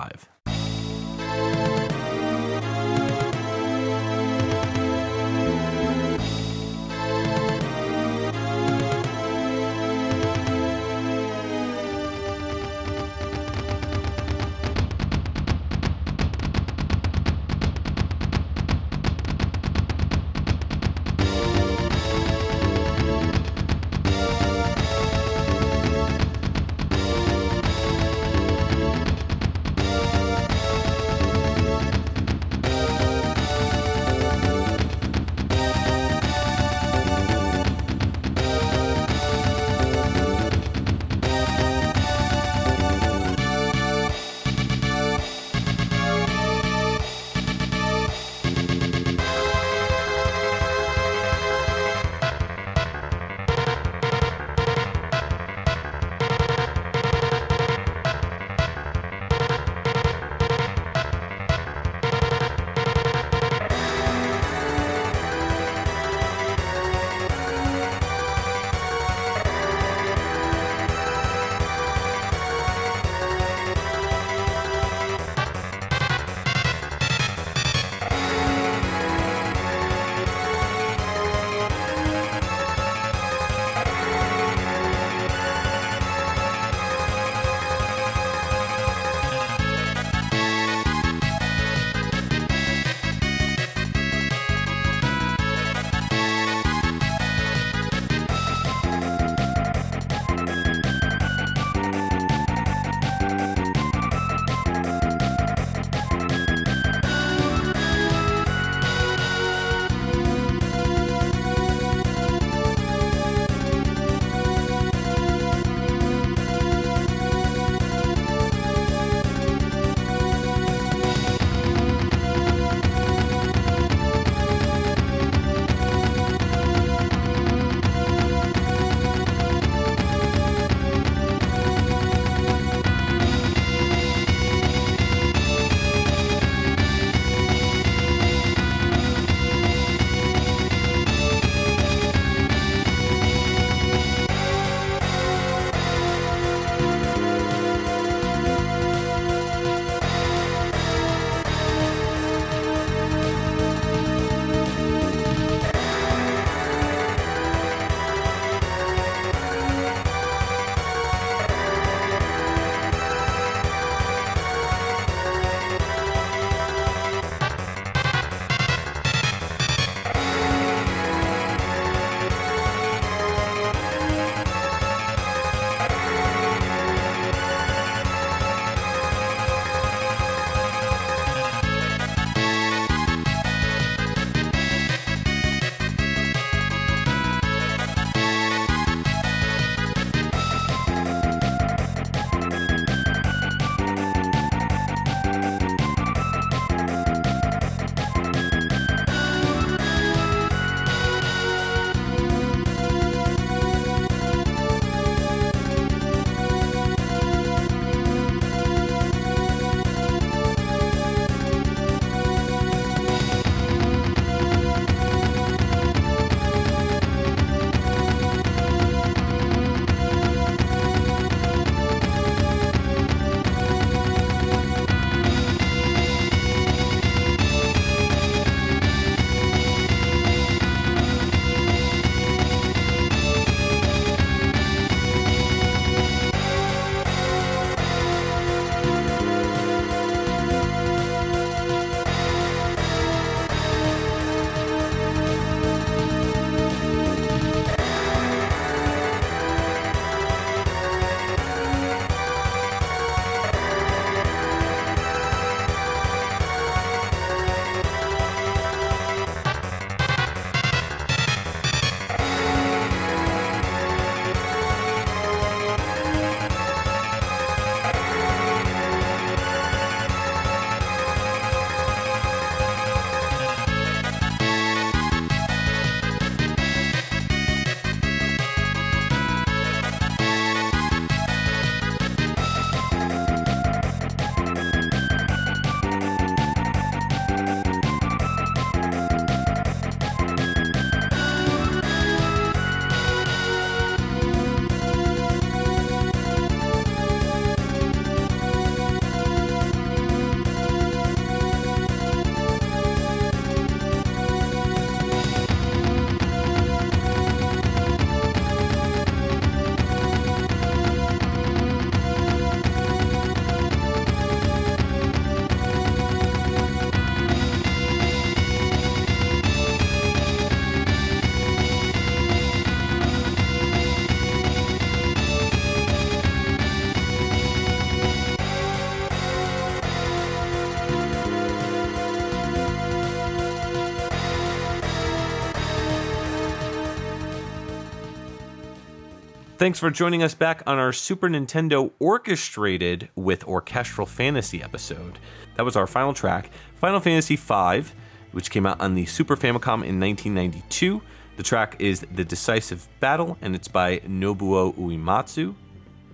Thanks for joining us back on our Super Nintendo orchestrated with orchestral fantasy episode. That was our final track, Final Fantasy V, which came out on the Super Famicom in 1992. The track is The Decisive Battle, and it's by Nobuo Uematsu.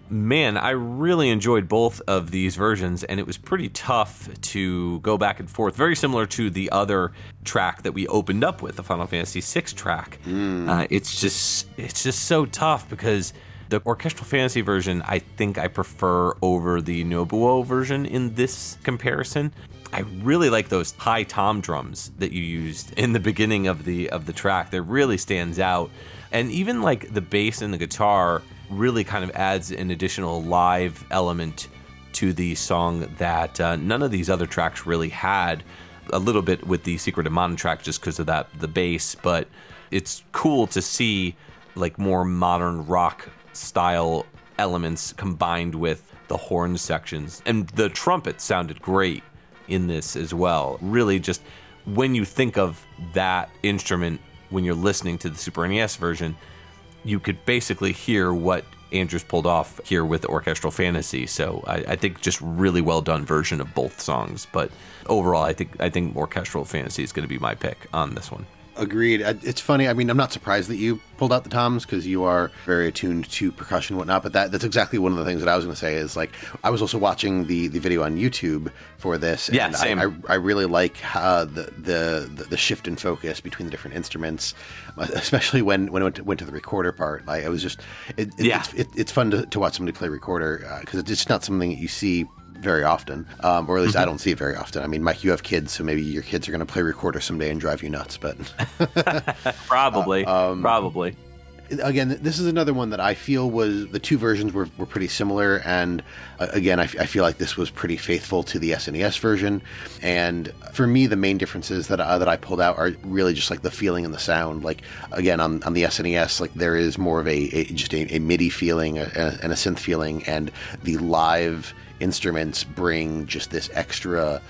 Man, I really enjoyed both of these versions, and it was pretty tough to go back and forth. Very similar to the other track that we opened up with, the Final Fantasy VI track. Uh, it's just, it's just so tough because the orchestral fantasy version, I think I prefer over the Nobuo version in this comparison. I really like those high tom drums that you used in the beginning of the of the track. That really stands out, and even like the bass and the guitar really kind of adds an additional live element to the song that uh, none of these other tracks really had. A little bit with the Secret of Mana track just because of that the bass, but it's cool to see like more modern rock style elements combined with the horn sections. And the trumpet sounded great in this as well. Really, just when you think of that instrument when you're listening to the Super NES version, you could basically hear what Andrews pulled off here with Orchestral Fantasy. So I, I think just really well done version of both songs. But overall, I think I think Orchestral Fantasy is going to be my pick on this one. Agreed. Uh, It's funny. I mean, I'm not surprised that you pulled out the toms because you are very attuned to percussion and whatnot. But that that's exactly one of the things that I was going to say is like I was also watching the the video on YouTube for this. Yeah, and same. I, I, I really like how the, the the shift in focus between the different instruments, uh, especially when when it went to, went to the recorder part. Like it was just it, it, Yeah. it's, it, it's fun to, to watch somebody play recorder because it's just not something that you see very often, um, or at least I don't see it very often. I mean, Mike, you have kids, so maybe your kids are going to play recorder someday and drive you nuts. But Probably, probably. again, this is another one that I feel was the two versions were, were pretty similar, and uh, again, I, f- I feel like this was pretty faithful to the SNES version. And for me, the main differences that uh, that I pulled out are really just like the feeling and the sound. Like again, on, on the SNES, like there is more of a, a just a, a MIDI feeling a, a- and a synth feeling, and the live instruments bring just this extra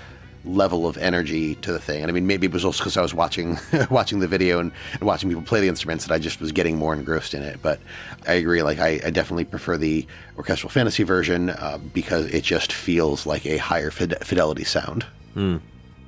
level of energy to the thing. And I mean, maybe it was also because I was watching watching the video and, and watching people play the instruments that I just was getting more engrossed in it. But I agree. Like, I, I definitely prefer the orchestral fantasy version uh, because it just feels like a higher fid- fidelity sound.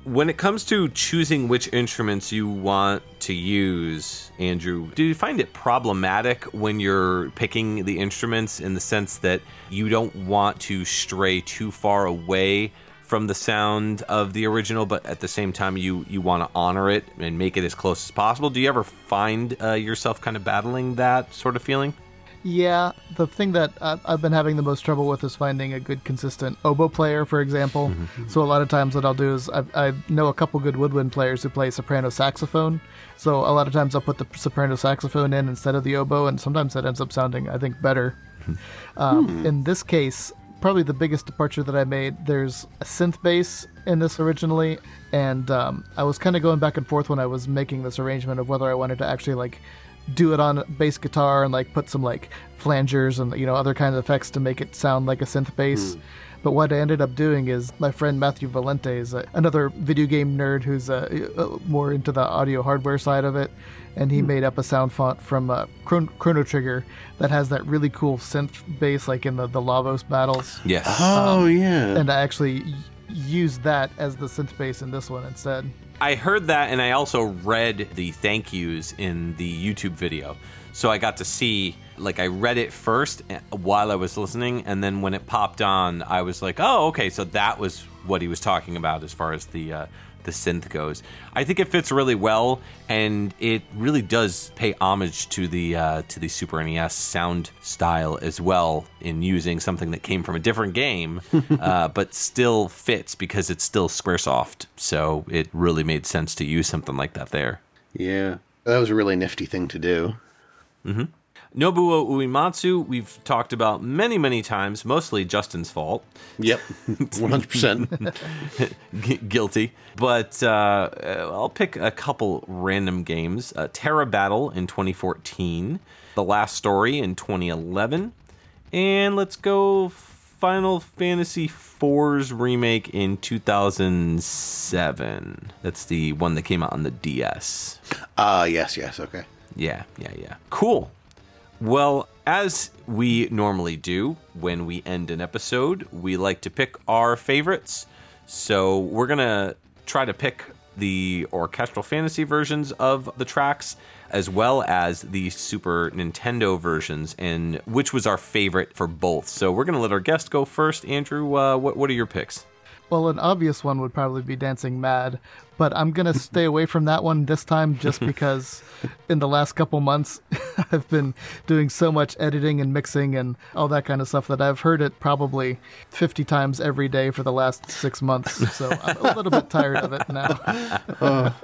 When it comes to choosing which instruments you want to use, Andrew, do you find it problematic when you're picking the instruments in the sense that you don't want to stray too far away from the sound of the original, but at the same time you you want to honor it and make it as close as possible? Do you ever find uh, yourself kind of battling that sort of feeling? Yeah, the thing that I- I've been having the most trouble with is finding a good, consistent oboe player, for example. So a lot of times, what I'll do is I, I know a couple good woodwind players who play soprano saxophone. So a lot of times I'll put the soprano saxophone in instead of the oboe, and sometimes that ends up sounding, I think, better. Um, In this case, probably the biggest departure that I made. There's a synth bass in this originally, and um, I was kind of going back and forth when I was making this arrangement of whether I wanted to actually like do it on bass guitar and like put some like flangers and you know other kinds of effects to make it sound like a synth bass. But what I ended up doing is my friend Matthew Valente is a, another video game nerd who's uh, uh, more into the audio hardware side of it, and he made up a sound font from uh, Chron- Chrono Trigger that has that really cool synth bass like in the the Lavos battles. Yes. Oh, yeah. And I actually used that as the synth bass in this one instead. I heard that, and I also read the thank yous in the YouTube video. So I got to see, like, I read it first eh, while I was listening, and then when it popped on, I was like, "Oh, okay." So that was what he was talking about as far as the uh, the synth goes. I think it fits really well, and it really does pay homage to the uh, to the Super NES sound style as well in using something that came from a different game, uh, but still fits because it's still SquareSoft. So it really made sense to use something like that there. yeah. That was a really nifty thing to do. Nobuo Uematsu, we've talked about many, many times, mostly Justin's fault. Yep. 100%. Guilty. But uh, uh, I'll pick a couple random games. Uh, Terra Battle in 2014, The Last Story in 2011, and let's go Final Fantasy IV's remake in 2007. That's the one that came out on the DS. Ah, yes, yes. Okay. Yeah, yeah, yeah. Cool. Well, as we normally do when we end an episode, we like to pick our favorites. So we're going to try to pick the orchestral fantasy versions of the tracks as well as the Super Nintendo versions and which was our favorite for both. So we're going to let our guest go first. Andrew, uh, what, what are your picks? Well, an obvious one would probably be Dancing Mad, but I'm going to stay away from that one this time just because in the last couple months I've been doing so much editing and mixing and all that kind of stuff that I've heard it probably 50 times every day for the last six months. So I'm a little bit tired of it now.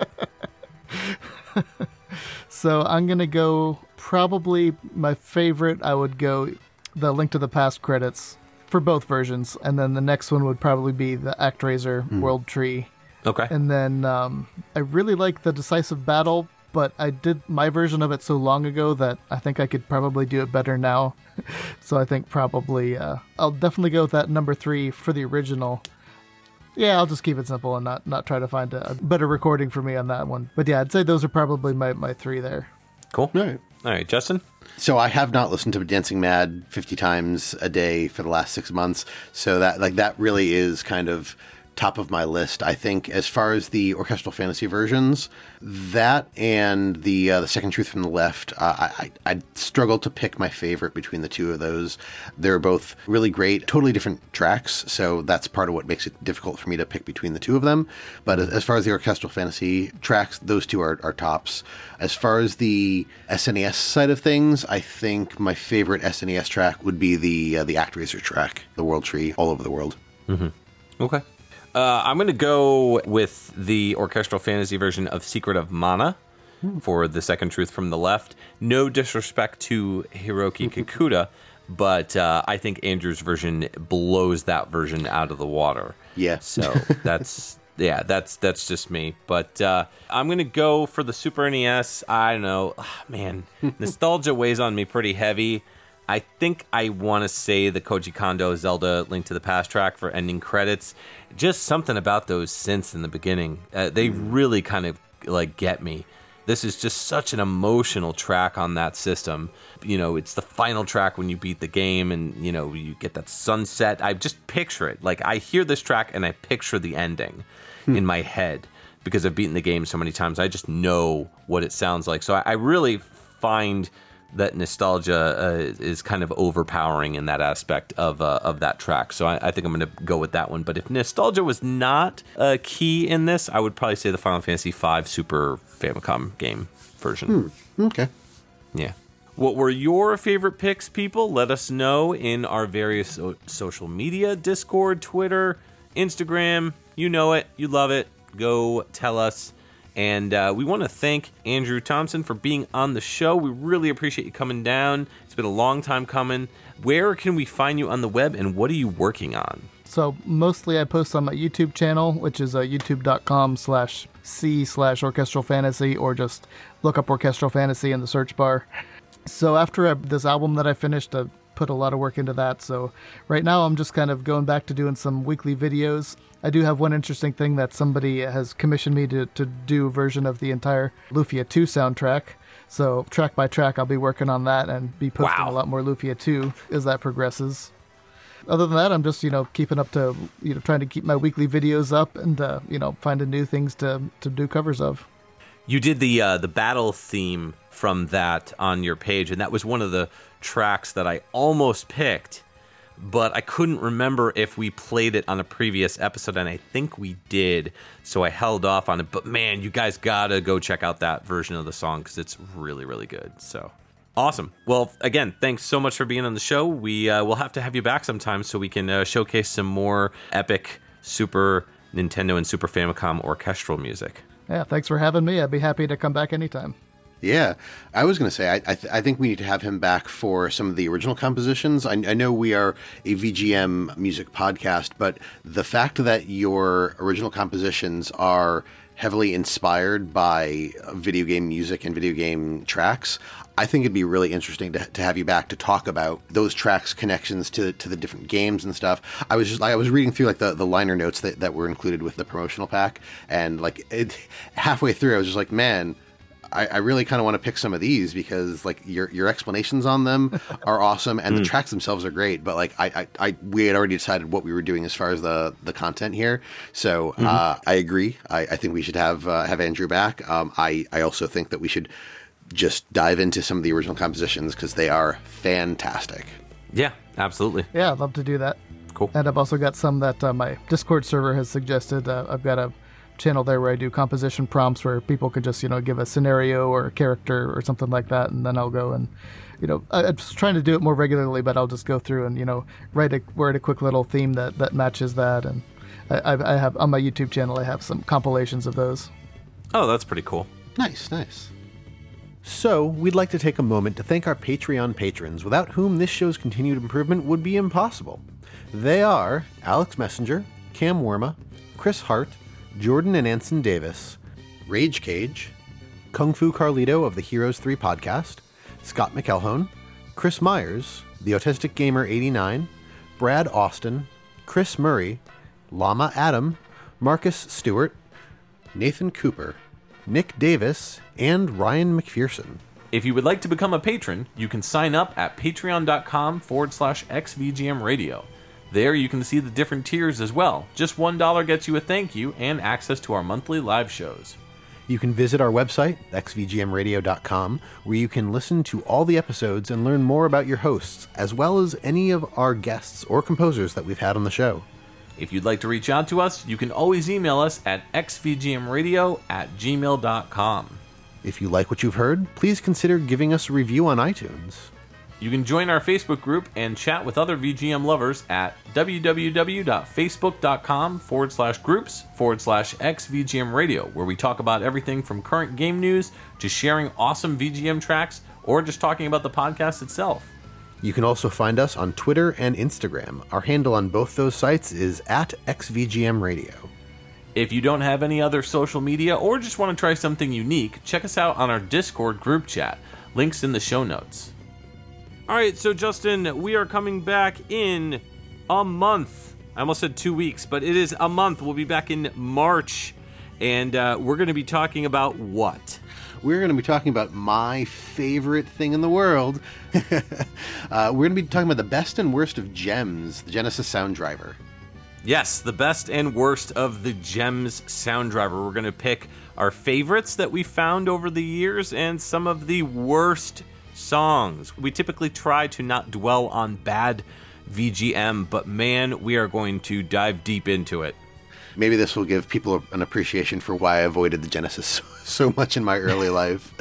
so I'm going to go probably my favorite. I would go the Link to the Past credits for both versions, and then the next one would probably be the ActRaiser hmm. World Tree. Okay. And then um, I really like the Decisive Battle, but I did my version of it so long ago that I think I could probably do it better now. so I think probably uh, I'll definitely go with that number three for the original. Yeah, I'll just keep it simple and not not try to find a, a better recording for me on that one. But yeah, I'd say those are probably my, my three there. Cool. All right. All right, Justin? So I have not listened to Dancing Mad 50 times a day for the last 6 months. So that like that really is kind of top of my list. I think as far as the orchestral fantasy versions, that and the uh, the second truth from the left, uh, I I struggle to pick my favorite between the two of those. They're both really great, totally different tracks. So that's part of what makes it difficult for me to pick between the two of them. But as far as the orchestral fantasy tracks, those two are, are tops. As far as the SNES side of things, I think my favorite SNES track would be the uh, the ActRaiser track, the World Tree, all over the world. Okay. Uh, I'm going to go with the orchestral fantasy version of Secret of Mana for the second truth from the left. No disrespect to Hiroki Kikuta, but uh, I think Andrew's version blows that version out of the water. Yeah. So that's yeah, that's that's just me. But uh, I'm gonna go for the Super NES. I don't know, Ah, man, nostalgia weighs on me pretty heavy. I think I want to say the Koji Kondo Zelda Link to the Past track for ending credits. Just something about those synths in the beginning. Uh, they really kind of like get me. This is just such an emotional track on that system. You know, it's the final track when you beat the game and, you know, you get that sunset. I just picture it. Like, I hear this track and I picture the ending in my head because I've beaten the game so many times. I just know what it sounds like. So I, I really find that nostalgia uh, is kind of overpowering in that aspect of uh, of that track. So I, I think I'm going to go with that one. But if nostalgia was not a key in this, I would probably say the Final Fantasy V Super Famicom game version. Okay. Yeah. What were your favorite picks, people? Let us know in our various so- social media Discord, Twitter, Instagram. You know it. You love it. Go tell us. And uh, we want to thank Andrew Thompson for being on the show. We really appreciate you coming down. It's been a long time coming. Where can we find you on the web and what are you working on? So mostly I post on my YouTube channel, which is uh, youtube.com slash C slash orchestral fantasy, or just look up orchestral fantasy in the search bar. So after I, this album that I finished, I put a lot of work into that. So right now I'm just kind of going back to doing some weekly videos. I do have one interesting thing that somebody has commissioned me to, to do a version of the entire Lufia 2 soundtrack. So track by track, I'll be working on that and be posting Wow. a lot more Lufia 2 as that progresses other than that, I'm just you know keeping up to you know trying to keep my weekly videos up and uh, you know finding new things to to do covers of. You did the uh, the battle theme from that on your page, and that was one of the tracks that I almost picked, but I couldn't remember if we played it on a previous episode, and I think we did, so I held off on it. But man, you guys gotta go check out that version of the song because it's really really good. So. Awesome. Well, again, thanks so much for being on the show. We uh, will have to have you back sometime so we can uh, showcase some more epic Super Nintendo and Super Famicom orchestral music. Yeah, thanks for having me. I'd be happy to come back anytime. Yeah, I was going to say I I, th- I think we need to have him back for some of the original compositions. I, I know we are a VGM music podcast, but the fact that your original compositions are heavily inspired by video game music and video game tracks, I think it'd be really interesting to, to have you back to talk about those tracks' connections to to the different games and stuff. I was just I was reading through like the, the liner notes that, that were included with the promotional pack, and like it, halfway through, I was just like, man. I, I really kind of want to pick some of these because like your your explanations on them are awesome and the tracks themselves are great. But like I, I, I we had already decided what we were doing as far as the the content here. So uh, I agree. I, I think we should have uh, have Andrew back. Um, I I also think that we should just dive into some of the original compositions because they are fantastic. Yeah, absolutely. Yeah, I'd love to do that. Cool. And I've also got some that uh, my Discord server has suggested. Uh, I've got a channel there where I do composition prompts where people could just, you know, give a scenario or a character or something like that, and then I'll go and, you know, I, I'm just trying to do it more regularly, but I'll just go through and, you know, write a write a quick little theme that that matches that, and I, I I have on my YouTube channel I have some compilations of those. Oh, that's pretty cool. Nice, nice. So, we'd like to take a moment to thank our Patreon patrons, without whom this show's continued improvement would be impossible. They are Alex Messenger, Cam Worma, Chris Hart, Jordan and Anson Davis, Rage Cage, Kung Fu Carlito of the Heroes 3 podcast, Scott McElhone, Chris Myers, The Autistic Gamer 89, Brad Austin, Chris Murray, Llama Adam, Marcus Stewart, Nathan Cooper, Nick Davis, and Ryan McPherson. If you would like to become a patron, you can sign up at patreon.com forward slash xvgm radio. There you can see the different tiers as well. Just $1 gets you a thank you and access to our monthly live shows. You can visit our website, xvgmradio.com, where you can listen to all the episodes and learn more about your hosts, as well as any of our guests or composers that we've had on the show. If you'd like to reach out to us, you can always email us at xvgmradio at gmail.com. If you like what you've heard, please consider giving us a review on iTunes. You can join our Facebook group and chat with other VGM lovers at www.facebook.com forward slash groups forward slash xVGM radio, where we talk about everything from current game news to sharing awesome VGM tracks or just talking about the podcast itself. You can also find us on Twitter and Instagram. Our handle on both those sites is at xvgmradio. If you don't have any other social media or just want to try something unique, check us out on our Discord group chat. Links in the show notes. All right, so Justin, we are coming back in a month. I almost said two weeks, but it is a month. We'll be back in March, and uh, we're going to be talking about what? We're going to be talking about my favorite thing in the world. uh, we're going to be talking about the best and worst of Gems, the Genesis Sound Driver. Yes, the best and worst of the Gems sound driver. We're going to pick our favorites that we found over the years and some of the worst songs. We typically try to not dwell on bad VGM, but man, we are going to dive deep into it. Maybe this will give people an appreciation for why I avoided the Genesis so much in my early life.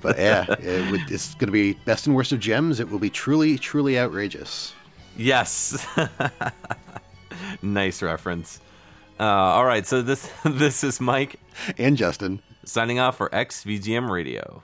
But yeah, it would, it's going to be best and worst of Gems. It will be truly, truly outrageous. Yes. nice reference. Uh, all right, so this this is Mike And Justin. signing off for XVGM Radio.